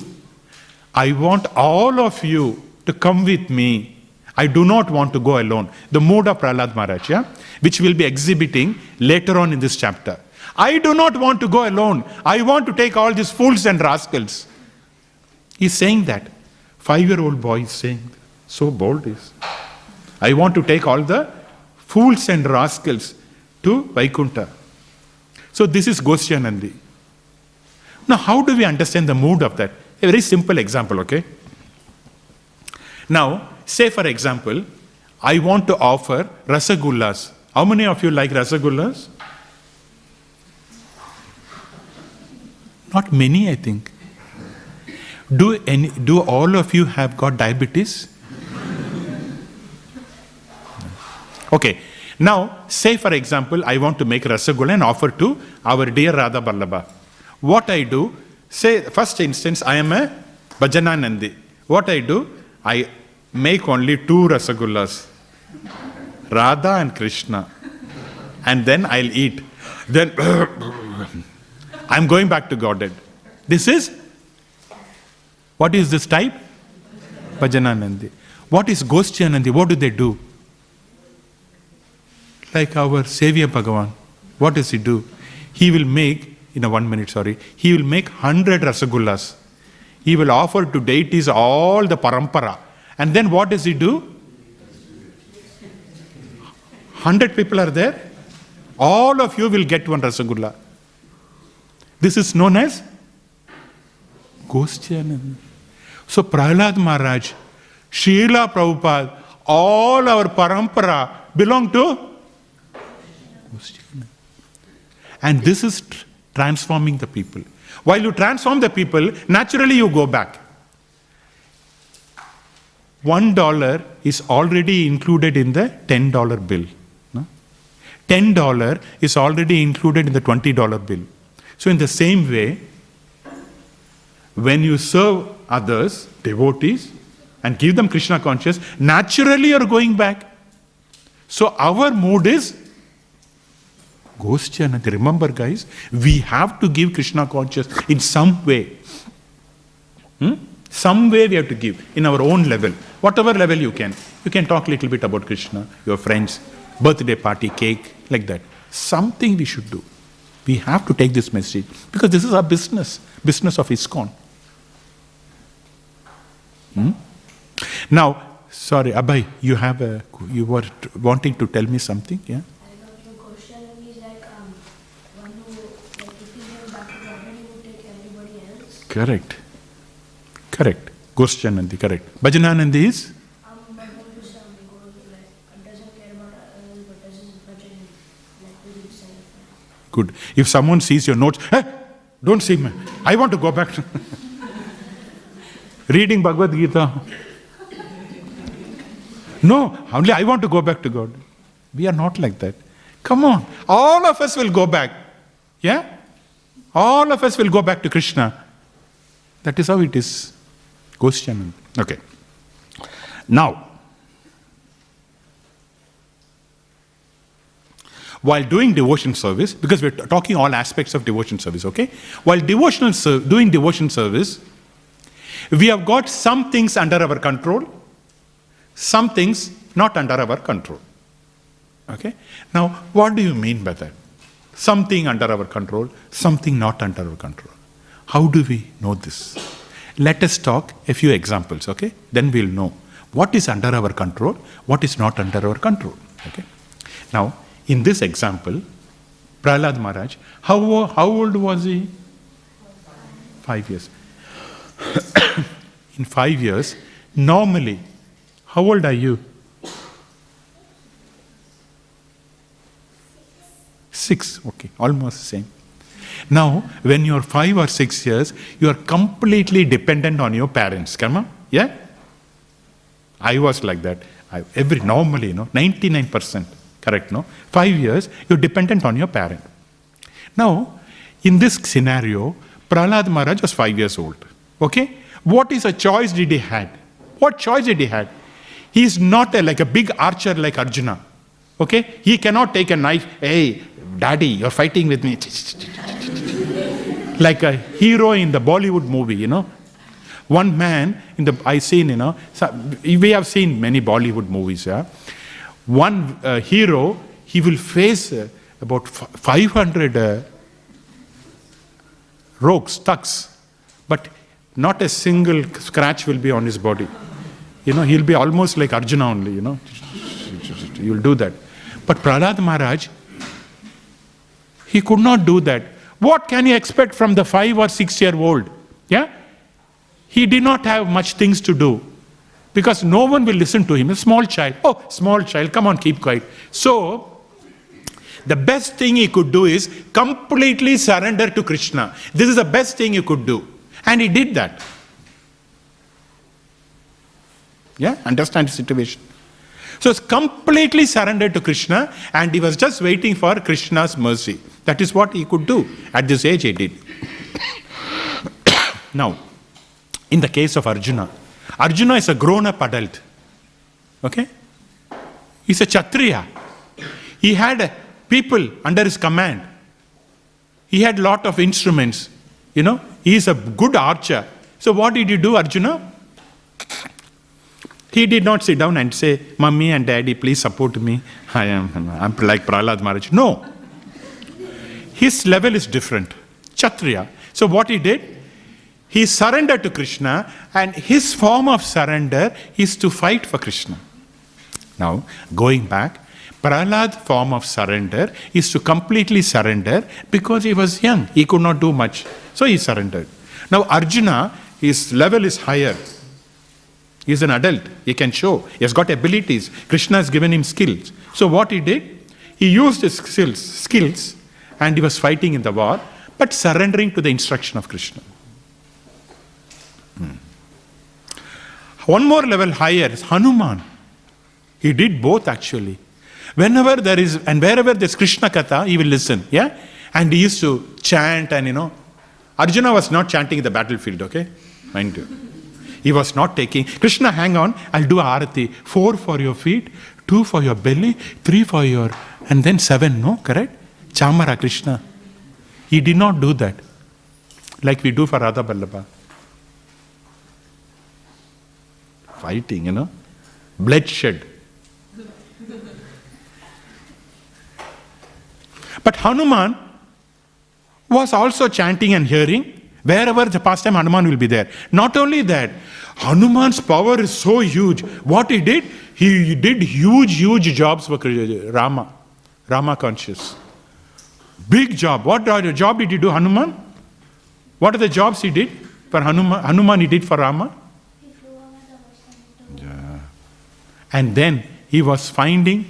I want all of you to come with me. I do not want to go alone. The mood of Prahlad Maharaj, yeah? which we'll be exhibiting later on in this chapter. I do not want to go alone. I want to take all these fools and rascals. He's saying that. Five year old boy is saying, so bold is. I want to take all the fools and rascals to Vaikunta. So this is Goshtyanandi. Now, how do we understand the mood of that? A very simple example, okay? Now, say for example, I want to offer rasagullas. How many of you like rasagullas? Not many, I think. Do, any, do all of you have got diabetes? Okay. Now, say for example, I want to make rasagulla and offer to our dear Radha Ballabha. What I do, say, first instance, I am a Bhajananandi. What I do, I make only two rasagullas, Radha and Krishna, and then I'll eat. Then I'm going back to Godhead. This is what is this type? Bhajananandi. What is Goshtyanandi? What do they do? Like our Savior Bhagavan. What does he do? He will make, in a one minute, sorry, he will make hundred rasagullas. He will offer to deities all the parampara. And then what does he do? Hundred people are there. All of you will get one rasagulla. This is known as Goshtyananda. So Prahlad Maharaj, Srila Prabhupada, all our parampara belong to. And this is tr- transforming the people. While you transform the people, naturally you go back. One dollar is already included in the ten dollar bill. Ten dollar is already included in the twenty dollar bill. So in the same way, when you serve others, devotees, and give them Krishna consciousness, naturally you're going back. So our mood is Goshtyanandi. Remember, guys, we have to give Krishna conscious in some way. Hmm? Some way we have to give in our own level, whatever level you can. You can talk a little bit about Krishna, your friends, birthday party, cake, like that. Something we should do. We have to take this message because this is our business, business of ISKCON. Hmm? Now, sorry, Abhay, you have a, you were wanting to tell me something, yeah? I know your question is like um, one who, like if he goes back to Godhead, he would take everybody else. Correct. Correct. Goshtyanandi, correct. Bhajananandi is? Um, but when you say um, he goes like doesn't care about others, but does Correct. bhajan like to himself. Good. If someone sees your notes, hey, don't see me. I want to go back to reading Bhagavad Gita. No, only I want to go back to God. We are not like that. Come on. All of us will go back. Yeah? All of us will go back to Krishna. That is how it is. Question. Okay. Now, while doing devotion service, because we're talking all aspects of devotion service, okay? While devotional ser- doing devotion service, we have got some things under our control, some things not under our control. Okay? Now, what do you mean by that? Something under our control, something not under our control. How do we know this? Let us talk a few examples, okay? Then we'll know what is under our control, what is not under our control. Okay? Now, in this example, Prahlad Maharaj, how, how old was he? Five years. in five years, normally, how old are you? Six, okay, almost same. Now, when you're five or six years, you are completely dependent on your parents. Come on, yeah? I was like that. I, every normally, you know, 99%, correct, no? Five years, you're dependent on your parent. Now, in this scenario, Prahlad Maharaj was five years old. Okay? What is a choice did he had? What choice did he had? He is not a, like a big archer like Arjuna. Okay? He cannot take a knife. Hey, daddy, you're fighting with me. like a hero in the Bollywood movie, you know. One man in the I seen, you know, we have seen many Bollywood movies. Yeah, one uh, hero he will face uh, about f- 500 uh, rogues, thugs, but not a single scratch will be on his body. You know, he'll be almost like Arjuna only. You know, you'll do that. But Prahlad Maharaj, he could not do that. What can you expect from the five or six year old? Yeah? He did not have much things to do because no one will listen to him. A small child. Oh, small child, come on, keep quiet. So, the best thing he could do is completely surrender to Krishna. This is the best thing he could do. And he did that. Yeah, understand the situation. So it's completely surrendered to Krishna and he was just waiting for Krishna's mercy. That is what he could do. At this age, he did. now, in the case of Arjuna, Arjuna is a grown up adult. Okay? He's a Kshatriya. He had people under his command. He had lot of instruments. You know, he is a good archer. So what did he do, Arjuna? He did not sit down and say, Mummy and Daddy, please support me. I am I'm like Prahlad Maharaj. No. His level is different. Kshatriya. So what he did? He surrendered to Krishna, and his form of surrender is to fight for Krishna. Now, going back, Prahlad's form of surrender is to completely surrender because he was young. He could not do much. So he surrendered. Now, Arjuna, his level is higher. He is an adult. He can show. He has got abilities. Krishna has given him skills. So what he did? He used his skills, skills and he was fighting in the war, but surrendering to the instruction of Krishna. Hmm. One more level higher is Hanuman. He did both actually. Whenever there is, and wherever there's Krishna Katha, he will listen. Yeah? And he used to chant and you know. Arjuna was not chanting in the battlefield, okay? Mind you. He was not taking, Krishna, hang on, I'll do arati. Four for your feet, two for your belly, three for your, and then seven, no? Correct? Chamara Krishna. He did not do that. Like we do for Radha Ballabha. Fighting, you know? Bloodshed. But Hanuman was also chanting and hearing. Wherever the pastime, Hanuman will be there. Not only that, Hanuman's power is so huge. What he did, he did huge, huge jobs for Rama. Rama conscious. Big job. What job did he do, Hanuman? What are the jobs he did for Hanuman? Hanuman he did for Rama? Yeah. And then he was finding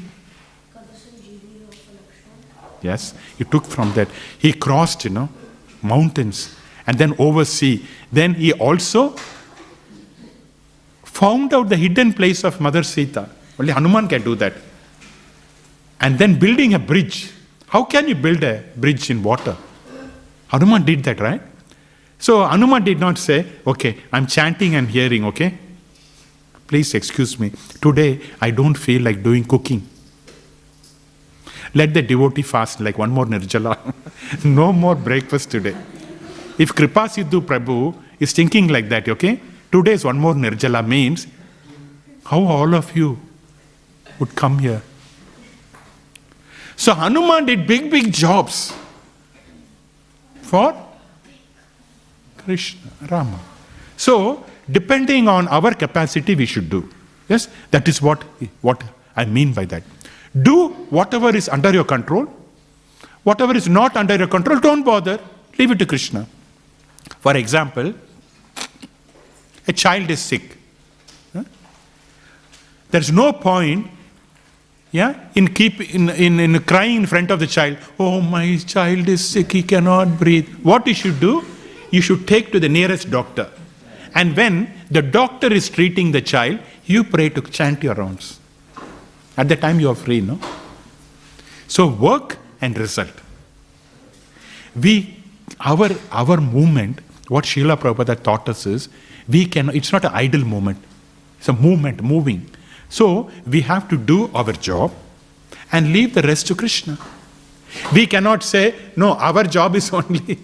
Yes, he took from that. He crossed, you know, mountains and then oversee. Then he also found out the hidden place of Mother Sita. Only Hanuman can do that. And then building a bridge. How can you build a bridge in water? Hanuman did that, right? So Hanuman did not say, okay, I'm chanting and hearing, okay? Please excuse me. Today I don't feel like doing cooking. Let the devotee fast like one more nirjala. no more breakfast today. If Kripa Sindhu Prabhu is thinking like that, okay? Today is one more nirjala means how all of you would come here. So Hanuman did big, big jobs for Krishna, Rama. So, depending on our capacity, we should do. Yes, that is what, what I mean by that. Do whatever is under your control. Whatever is not under your control, don't bother. Leave it to Krishna. For example, a child is sick. There's no point yeah, in keep in, in, in crying in front of the child, oh my child is sick, he cannot breathe. What you should do? You should take to the nearest doctor. And when the doctor is treating the child, you pray to chant your rounds. At the time you are free, no? So work and result. We our our movement, what Srila Prabhupada taught us is we can it's not an idle movement. It's a movement, moving. So we have to do our job and leave the rest to Krishna. We cannot say, no, our job is only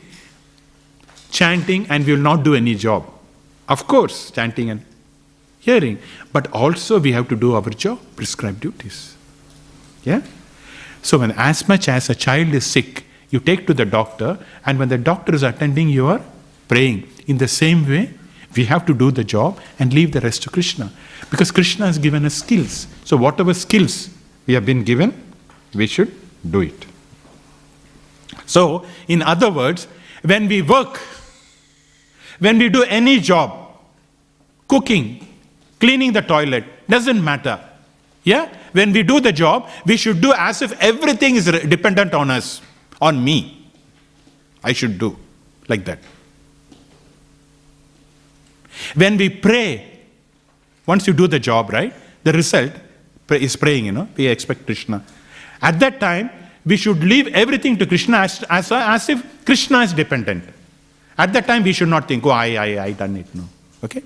chanting and we will not do any job. Of course, chanting and hearing, but also we have to do our job, prescribed duties. Yeah? So when as much as a child is sick, you take to the doctor, and when the doctor is attending, you are praying. In the same way, we have to do the job and leave the rest to Krishna. Because Krishna has given us skills. So, whatever skills we have been given, we should do it. So, in other words, when we work, when we do any job, cooking, cleaning the toilet, doesn't matter. Yeah? When we do the job, we should do as if everything is dependent on us, on me. I should do like that. When we pray, once you do the job, right, the result is praying, you know, we expect Krishna. At that time, we should leave everything to Krishna as, as, as if Krishna is dependent. At that time, we should not think, oh, I, I, I done it. No. Okay?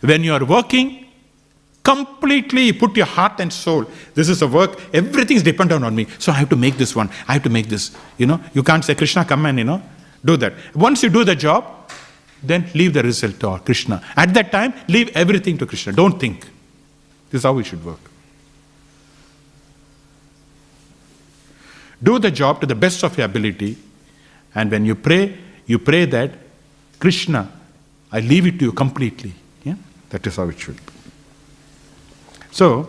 When you are working, completely put your heart and soul. This is a work, everything is dependent on me. So I have to make this one. I have to make this. You know, you can't say, Krishna, come and, you know, do that. Once you do the job, then leave the result to Krishna. At that time, leave everything to Krishna. Don't think. This is how we should work. Do the job to the best of your ability, and when you pray, you pray that Krishna, I leave it to you completely. Yeah? That is how it should be. So,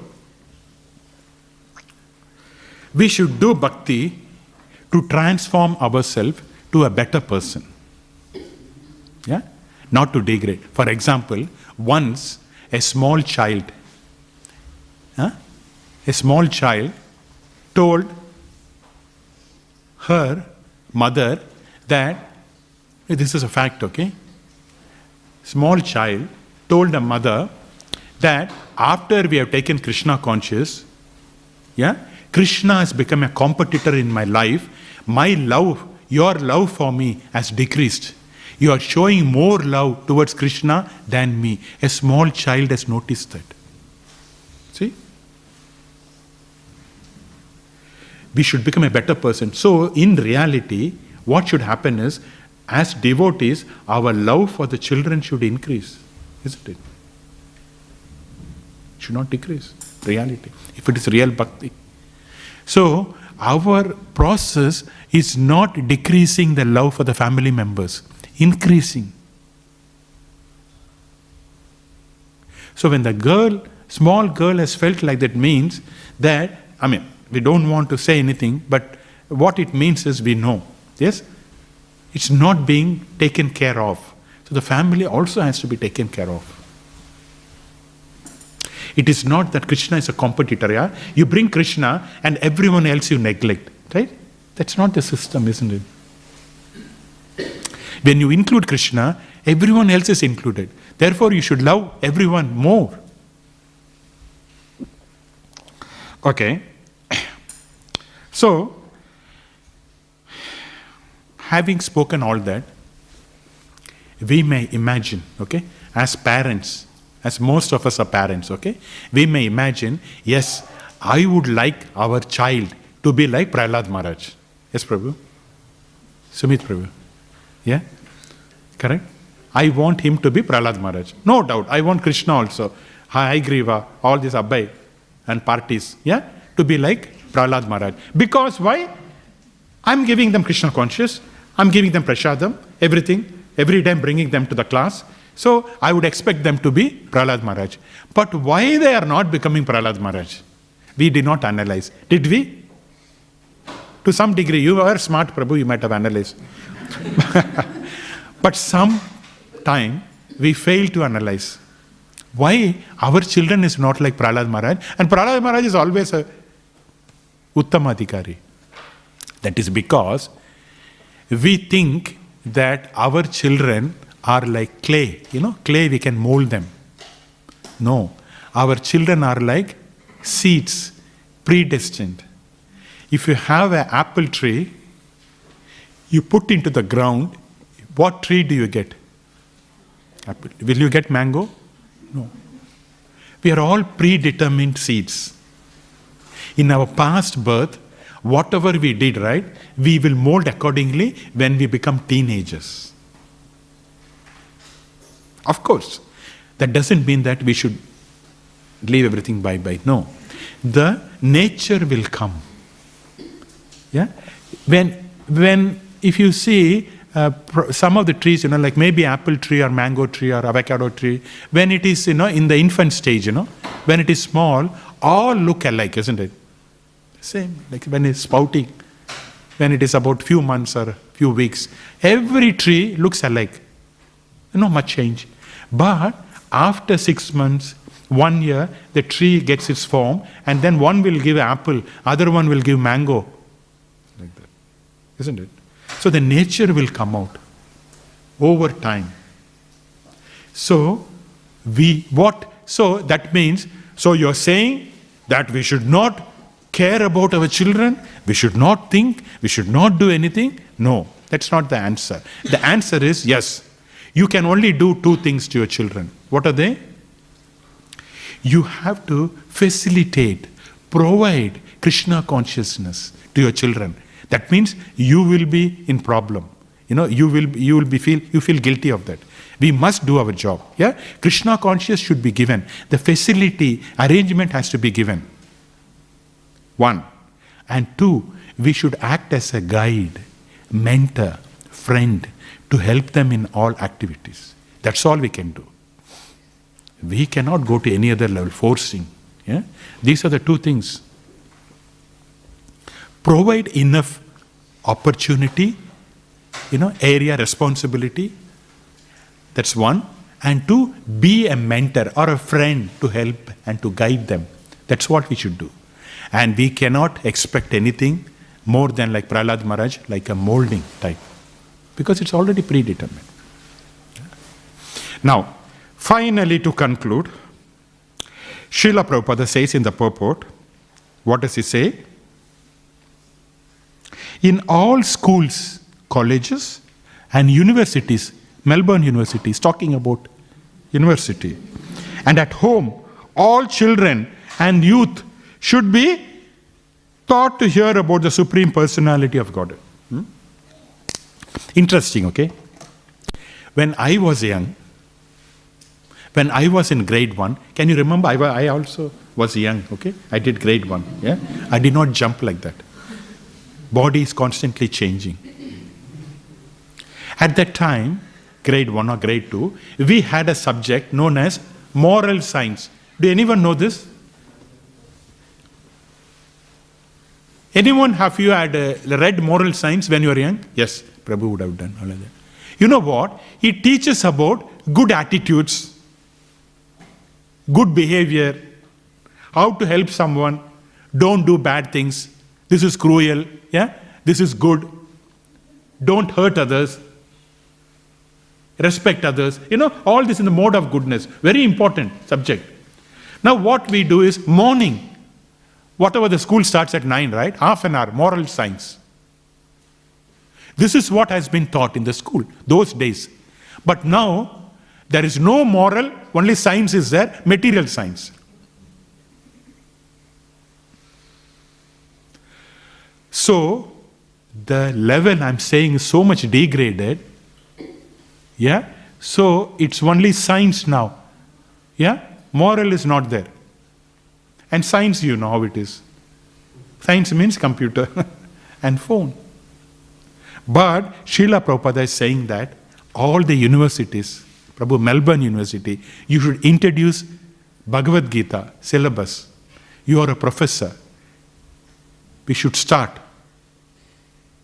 we should do bhakti to transform ourselves to a better person. Yeah? Not to degrade. For example, once a small child, huh? a small child told her mother that this is a fact, okay? Small child told the mother that after we have taken Krishna conscious, yeah, Krishna has become a competitor in my life. My love, your love for me has decreased. You are showing more love towards Krishna than me. A small child has noticed that. See? We should become a better person. So, in reality, what should happen is, as devotees, our love for the children should increase, isn't it? Should not decrease. Reality. If it is real bhakti. So, our process is not decreasing the love for the family members, increasing. So, when the girl, small girl, has felt like that, means that, I mean, we don't want to say anything, but what it means is we know. Yes? It's not being taken care of. So, the family also has to be taken care of. It is not that Krishna is a competitor, yeah? You bring Krishna and everyone else you neglect, right? That's not the system, isn't it? When you include Krishna, everyone else is included. Therefore, you should love everyone more. Okay. So, having spoken all that, we may imagine, okay, as parents, as most of us are parents, okay, we may imagine, yes, I would like our child to be like Prahlad Maharaj. Yes, Prabhu? Sumit Prabhu. Yeah? Correct? I want him to be Prahlad Maharaj. No doubt. I want Krishna also. Haigriva, all these Abhay and parties, yeah, to be like Prahlad Maharaj. Because why? I'm giving them Krishna conscious, I'm giving them prasadam, everything, every time bringing them to the class. So I would expect them to be Prahlad Maharaj. But why they are not becoming Prahlad Maharaj? We did not analyze. Did we? To some degree, you are smart, Prabhu, you might have analyzed. but some time we fail to analyze. Why our children is not like Prahlad Maharaj? And Prahlad Maharaj is always a Uttamadhikari. That is because we think that our children are like clay. You know, clay we can mold them. No, our children are like seeds, predestined. If you have an apple tree, you put into the ground, what tree do you get? Apple. Will you get mango? No. We are all predetermined seeds. In our past birth, whatever we did, right, we will mold accordingly when we become teenagers. Of course, that doesn't mean that we should leave everything bye bye. No. The nature will come. Yeah? When, when if you see uh, some of the trees, you know, like maybe apple tree or mango tree or avocado tree, when it is, you know, in the infant stage, you know, when it is small, all look alike, isn't it? Same, like when it's spouting, when it is about few months or few weeks, every tree looks alike. No much change. But after six months, one year, the tree gets its form, and then one will give apple, other one will give mango. Like that. Isn't it? So the nature will come out over time. So we what so that means so you're saying that we should not care about our children, we should not think, we should not do anything? No, that's not the answer. The answer is yes. You can only do two things to your children. What are they? You have to facilitate, provide Krishna consciousness to your children. That means you will be in problem. You know, you will you will be feel you feel guilty of that. We must do our job. Yeah, Krishna consciousness should be given. The facility arrangement has to be given. One, and two, we should act as a guide, mentor, friend to help them in all activities. That's all we can do. We cannot go to any other level forcing. Yeah? These are the two things. Provide enough opportunity, you know, area responsibility. That's one. And two, be a mentor or a friend to help and to guide them. That's what we should do. And we cannot expect anything more than like Prahlad Maharaj, like a molding type, because it's already predetermined. Now, finally, to conclude, Srila Prabhupada says in the purport, what does he say? In all schools, colleges, and universities, Melbourne University is talking about university, and at home, all children and youth should be taught to hear about the Supreme Personality of God. Interesting, okay? When I was young, when I was in grade one, can you remember? I, I also was young, okay? I did grade one, yeah? I did not jump like that. Body is constantly changing. At that time, grade one or grade two, we had a subject known as moral science. Do anyone know this? Anyone have you had uh, read moral science when you were young? Yes, Prabhu would have done all of that. You know what? He teaches about good attitudes, good behavior, how to help someone, don't do bad things. This is cruel, yeah? This is good. Don't hurt others. Respect others. You know, all this in the mode of goodness. Very important subject. Now, what we do is morning, whatever the school starts at 9, right? Half an hour, moral science. This is what has been taught in the school those days. But now, there is no moral, only science is there, material science. So, the level I'm saying is so much degraded. Yeah? So, it's only science now. Yeah? Moral is not there. And science, you know how it is. Science means computer and phone. But Srila Prabhupada is saying that all the universities, Prabhu Melbourne University, you should introduce Bhagavad Gita syllabus. You are a professor. We should start.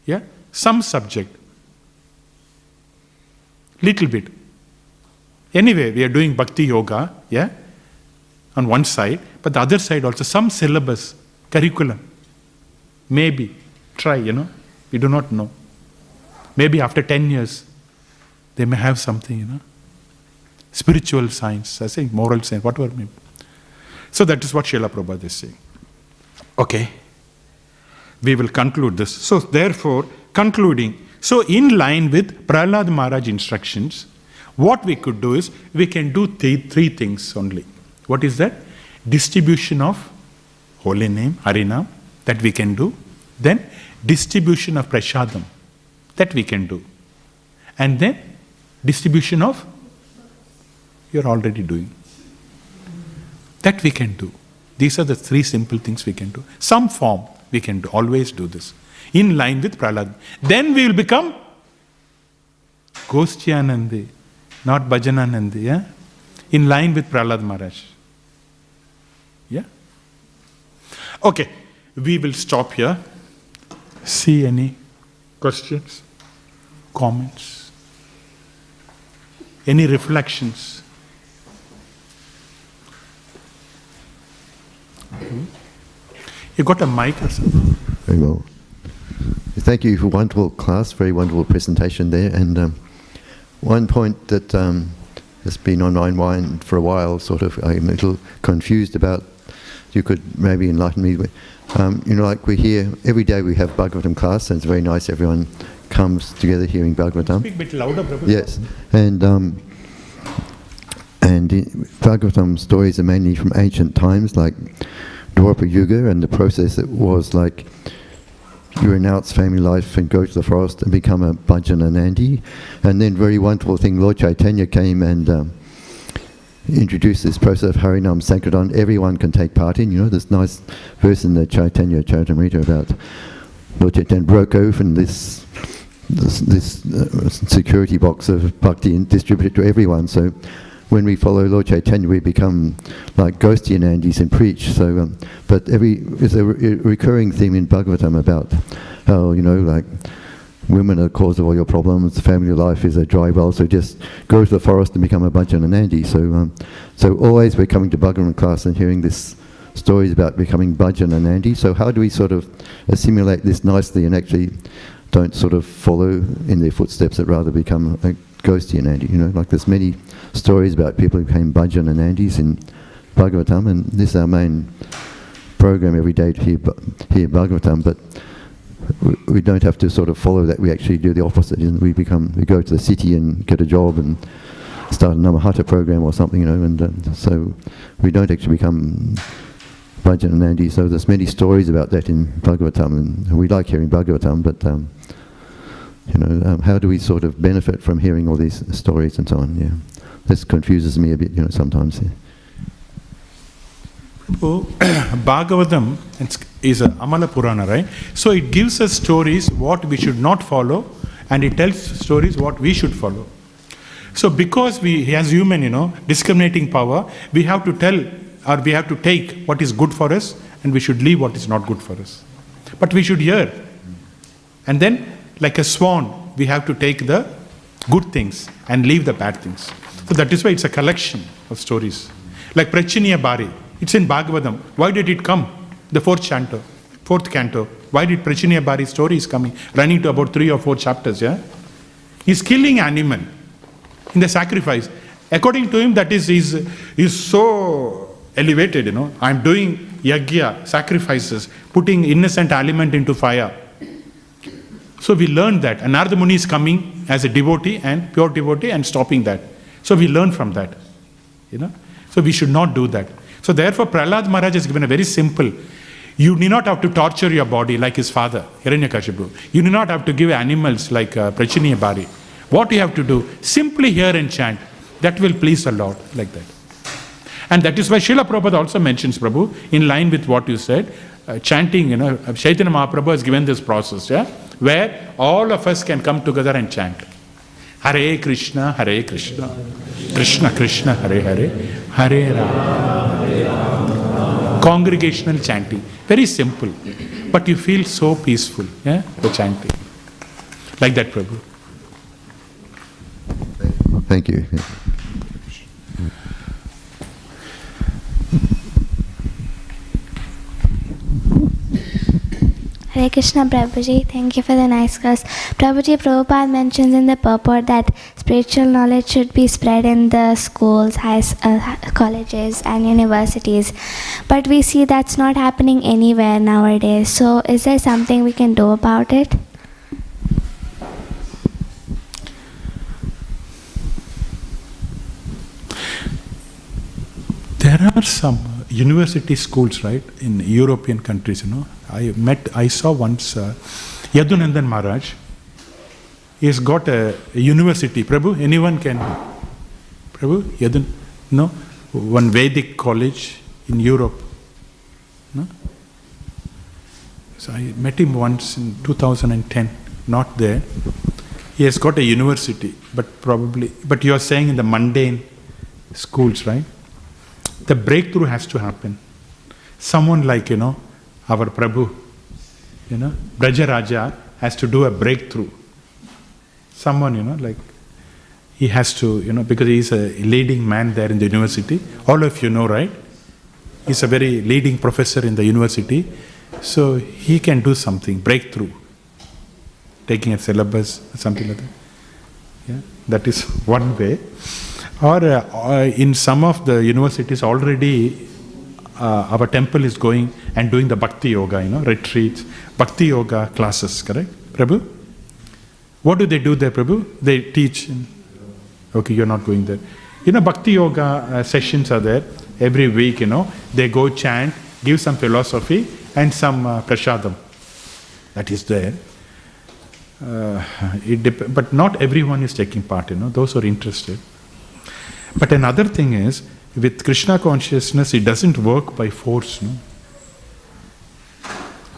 Yeah? Some subject. Little bit. Anyway, we are doing bhakti yoga, yeah, on one side, but the other side also some syllabus, curriculum. Maybe. Try, you know. We do not know. Maybe after 10 years, they may have something, you know. Spiritual science, I say, moral science, whatever. Maybe. So that is what Srila Prabhupada is saying. Okay. We will conclude this. So, therefore, concluding, so in line with Prahlad Maharaj instructions, what we could do is we can do three, three things only. What is that? Distribution of holy name, Harinam, that we can do. Then distribution of prasadam, that we can do. And then distribution of, you're already doing. That we can do. These are the three simple things we can do. Some form we can do, always do this. In line with Prahlad. Then we will become Goshtyanandi, not Bhajananandi, yeah? In line with Prahlad Maharaj. Yeah? Okay, we will stop here. See any questions, comments, any reflections? Hmm? You got a mic or something? Very well. Thank you for wonderful class, very wonderful presentation there. And um, one point that um, has been on my mind for a while, sort of, I'm a little confused about. You could maybe enlighten me. with. Um, you know, like we're here, every day we have Bhagavatam class, and it's very nice. Everyone comes together hearing Bhagavatam. Speak a bit louder, Prabhu. Yes, and um, and Bhagavatam stories are mainly from ancient times, like Dwapara Yuga, and the process it was like you renounce family life and go to the forest and become a bhajananandi. And then, very wonderful thing, Lord Chaitanya came and um, introduced this process of Harinam Sankirtan. Everyone can take part in. You know, this nice verse in the Chaitanya Charitamrita about Lord Chaitanya broke open this this, this uh, security box of bhakti and distributed to everyone. So when we follow Lord Chaitanya, we become like Goshtyanandis and preach. So, um, but every there's a re- recurring theme in Bhagavatam about how you know like women are the cause of all your problems. Family life is a dry well. So just go to the forest and become a Bhajananandi. So, um, so always we're coming to Bhagavan class and hearing this stories about becoming Bhajananandi. So how do we sort of assimilate this nicely and actually don't sort of follow in their footsteps, but rather become a Goshtyanandi. You know, like there's many stories about people who became Bhajananandis in Bhagavatam, and this is our main program every day to hear, hear Bhagavatam, but we, don't have to sort of follow that. We actually do the opposite. Isn't? We become, we go to the city and get a job and start a Namahata program or something, you know, and uh, so we don't actually become Bhajananandi. So there's many stories about that in Bhagavatam, and we like hearing Bhagavatam, but um, you know, um, how do we sort of benefit from hearing all these stories and so on? Yeah, this confuses me a bit, you know, sometimes. Yeah. Prabhu, Bhagavatam is a Amala Purana, right? So it gives us stories what we should not follow, and it tells stories what we should follow. So because we, as human, you know, discriminating power, we have to tell or we have to take what is good for us, and we should leave what is not good for us. But we should hear, and then, like a swan, we have to take the good things and leave the bad things. So that is why it's a collection of stories. Like Prachinabarhi, it's in Bhagavatam. Why did it come? The fourth canto, fourth canto. Why did Prachinabarhi story is coming? Running to about three or four chapters, yeah? He's killing animal in the sacrifice. According to him, that is, is, is so elevated, you know. I'm doing yagya, sacrifices, putting innocent aliment into fire. So we learned that. And Muni is coming as a devotee and pure devotee and stopping that. So we learn from that. You know? So we should not do that. So therefore, Prahlad Maharaj has given a very simple. You need not have to torture your body like his father, Hiranyakashipu. You need not have to give animals like uh, Prachinabarhi. What you have to do, simply hear and chant. That will please the Lord, like that. And that is why Srila Prabhupada also mentions, Prabhu, in line with what you said, uh, chanting, you know, Chaitanya Mahaprabhu has given this process, yeah, where all of us can come together and chant. Hare Krishna, Hare Krishna, Krishna Krishna, Hare Hare, Hare Rama. Congregational chanting, very simple, but you feel so peaceful, yeah, the chanting. Like that, Prabhu. Hare Krishna Prabhuji, thank you for the nice class. Prabhuji, Prabhupada mentions in the purport that spiritual knowledge should be spread in the schools, high, uh, colleges, and universities. But we see that's not happening anywhere nowadays. So, is there something we can do about it? There are some university schools, right, in European countries, you know. I met, I saw once uh, Yadunandan Maharaj. He's got a, a university. Prabhu, anyone can. Prabhu, Yadun, no? One Vedic college in Europe. No? So I met him once in 2010, not there. He has got a university, but probably, but you are saying in the mundane schools, right? the breakthrough has to happen. Someone like, you know, our Prabhu, you know, Braja Raja has to do a breakthrough. Someone, you know, like, he has to, you know, because he's a leading man there in the university. All of you know, right? He's a very leading professor in the university. So he can do something, breakthrough. Taking a syllabus, something like that. Yeah, that is one way. Or uh, uh, in some of the universities already, uh, our temple is going and doing the bhakti yoga, you know, retreats, bhakti yoga classes, correct? Prabhu? What do they do there, Prabhu? They teach. Okay, you're not going there. You know, bhakti yoga uh, sessions are there every week, you know. They go chant, give some philosophy and some uh, prashadam. That is there. Uh, it dep- but not everyone is taking part, you know, those who are interested. But another thing is, with Krishna consciousness, it doesn't work by force, no?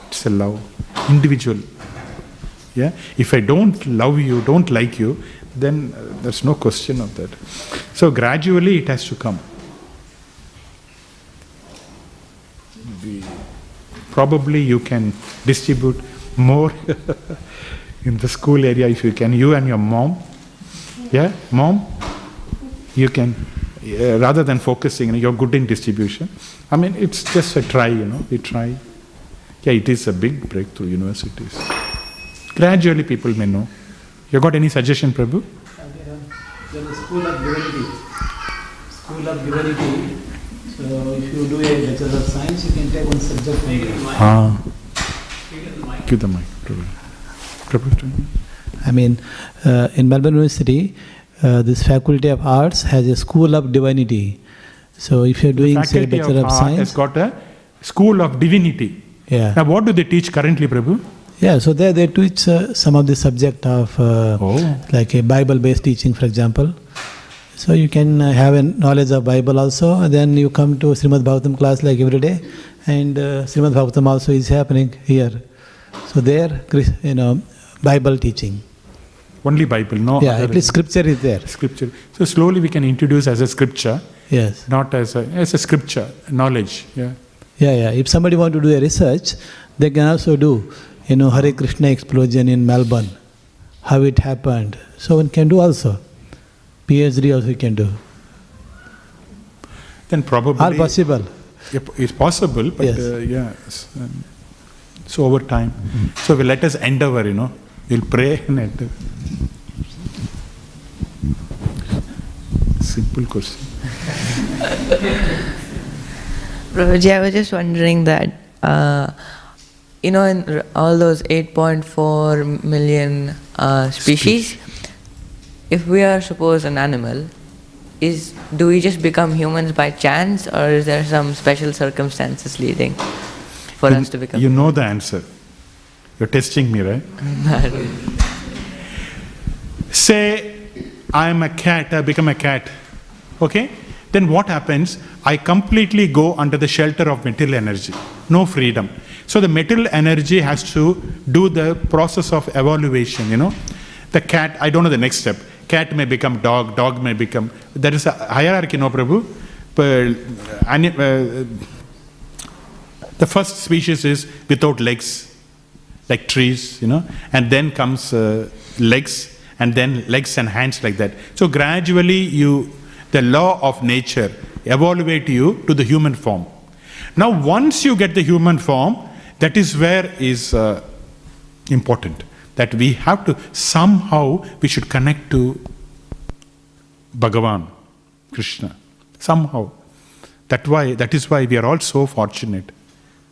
It's a love, individual. Yeah? If I don't love you, don't like you, then uh, there's no question of that. So gradually it has to come. Probably you can distribute more in the school area if you can. You and your mom. Yeah? Mom? you can uh, rather than focusing you're good in distribution. I mean it's just a try you know we try. Yeah it is a big breakthrough universities. Gradually people may know. You got any suggestion prabhu? There is School of Divinity. School of Divinity. So if you do a Bachelor of Science, you can take one subject from there. ah. Give the mic. Prabhu. Prabhu I mean, uh, in Melbourne University, uh, this Faculty of Arts has a School of Divinity. So if you're doing, say, Bachelor of of art has got a school of divinity yeah, now what do they teach currently prabhu yeah. So there they teach uh, some of the subject of uh, oh like a Bible-based teaching, for example. So you can uh, have a knowledge of Bible also, and then you come to Srimad Bhagavatam class like every day, and uh, Srimad Bhagavatam also is happening here. So there, you know, Bible teaching. Only bible no yeah, at least scripture is there. scripture so slowly we can introduce as a scripture Yes. not as a as a scripture knowledge yeah Yeah, yeah. If somebody want to do a research, they can also do, you know, Hare Krishna explosion in Melbourne, how it happened. So one can do also. PhD also can do. then probably All possible. It's possible but Yes. uh, yeah um, so over time so we let us endeavor you know we'll pray and endeavor. simple question Prabhuji, I was just wondering that uh, you know, in all those 8.4 million uh, species, if we are suppose an animal, is do we just become humans by chance, or is there some special circumstances leading for you, us to become? you know the answer. You're testing me, right? Say, I am a cat, I become a cat. Okay? Then what happens? I completely go under the shelter of material energy. No freedom. So the material energy has to do the process of evaluation, you know. The cat, I don't know the next step. Cat may become dog, dog may become. There is a hierarchy, no, Prabhu. But, uh, the first species is without legs, like trees, you know, and then comes uh, legs, and then legs and hands like that. So gradually, you, the law of nature, evaluate you to the human form. Now, once you get the human form, that is where is uh, important. That we have to somehow we should connect to Bhagavan, Krishna, somehow. That why that is why we are all so fortunate.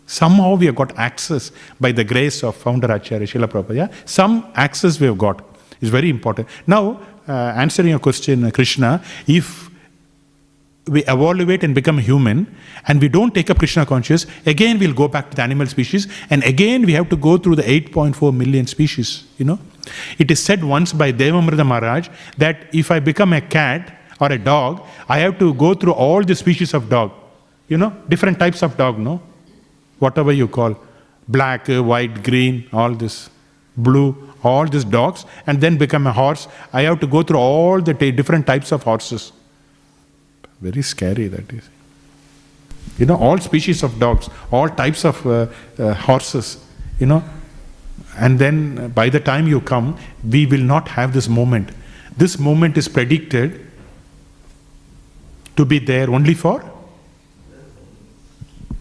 Somehow we have got access by the grace of founder Acharya Srila Prabhupada. Some access we have got is very important. Now, uh, answering your question, uh, Krishna, if we evaluate and become human and we don't take up Krishna conscious, again we'll go back to the animal species and again we have to go through the 8.4 million species, you know. It is said once by Devamrita Maharaj that if I become a cat or a dog, I have to go through all the species of dog, you know, different types of dog, no? Whatever you call, black, white, green, all this, blue, all these dogs, and then become a horse. I have to go through all the t- different types of horses. Very scary that is. You know, all species of dogs, all types of uh, uh, horses, you know. And then uh, by the time you come, we will not have this moment. This moment is predicted to be there only for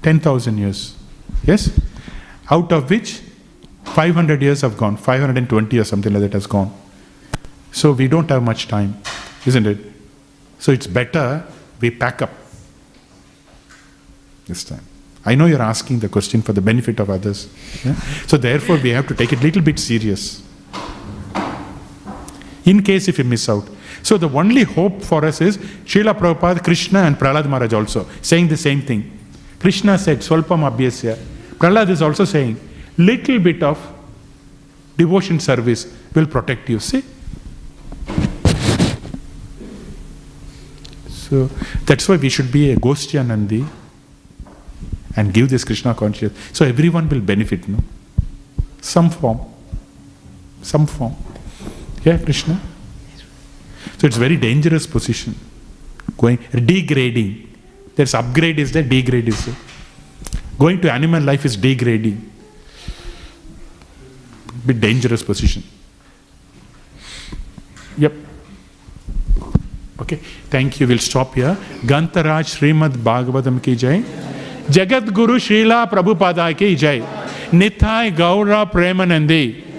10,000 years. Yes? Out of which 500 years have gone, 520 or something like that has gone. So we don't have much time, isn't it? So it's better we pack up this time. I know you're asking the question for the benefit of others. yeah? So therefore, we have to take it a little bit serious. In case if you miss out. So the only hope for us is Srila Prabhupada, Krishna, and Prahlad Maharaj also saying the same thing. Krishna said, Swalpam Abhyasya. Prahlad is also saying, little bit of devotion service will protect you. See? So that's why we should be a Goshtyanandi and give this Krishna consciousness. So everyone will benefit, no? Some form. Some form. Yeah, Krishna? So it's very dangerous position. Going degrading. There's upgrade is there, degrade is there. Going to animal life is degrading. Bit dangerous position. Yep. Okay, thank you. We'll stop here. Gantaraj Srimad Bhagavatam ki jai. Jagat Guru Srila Prabhupada ki jai. Nithai Gaura Premanandi.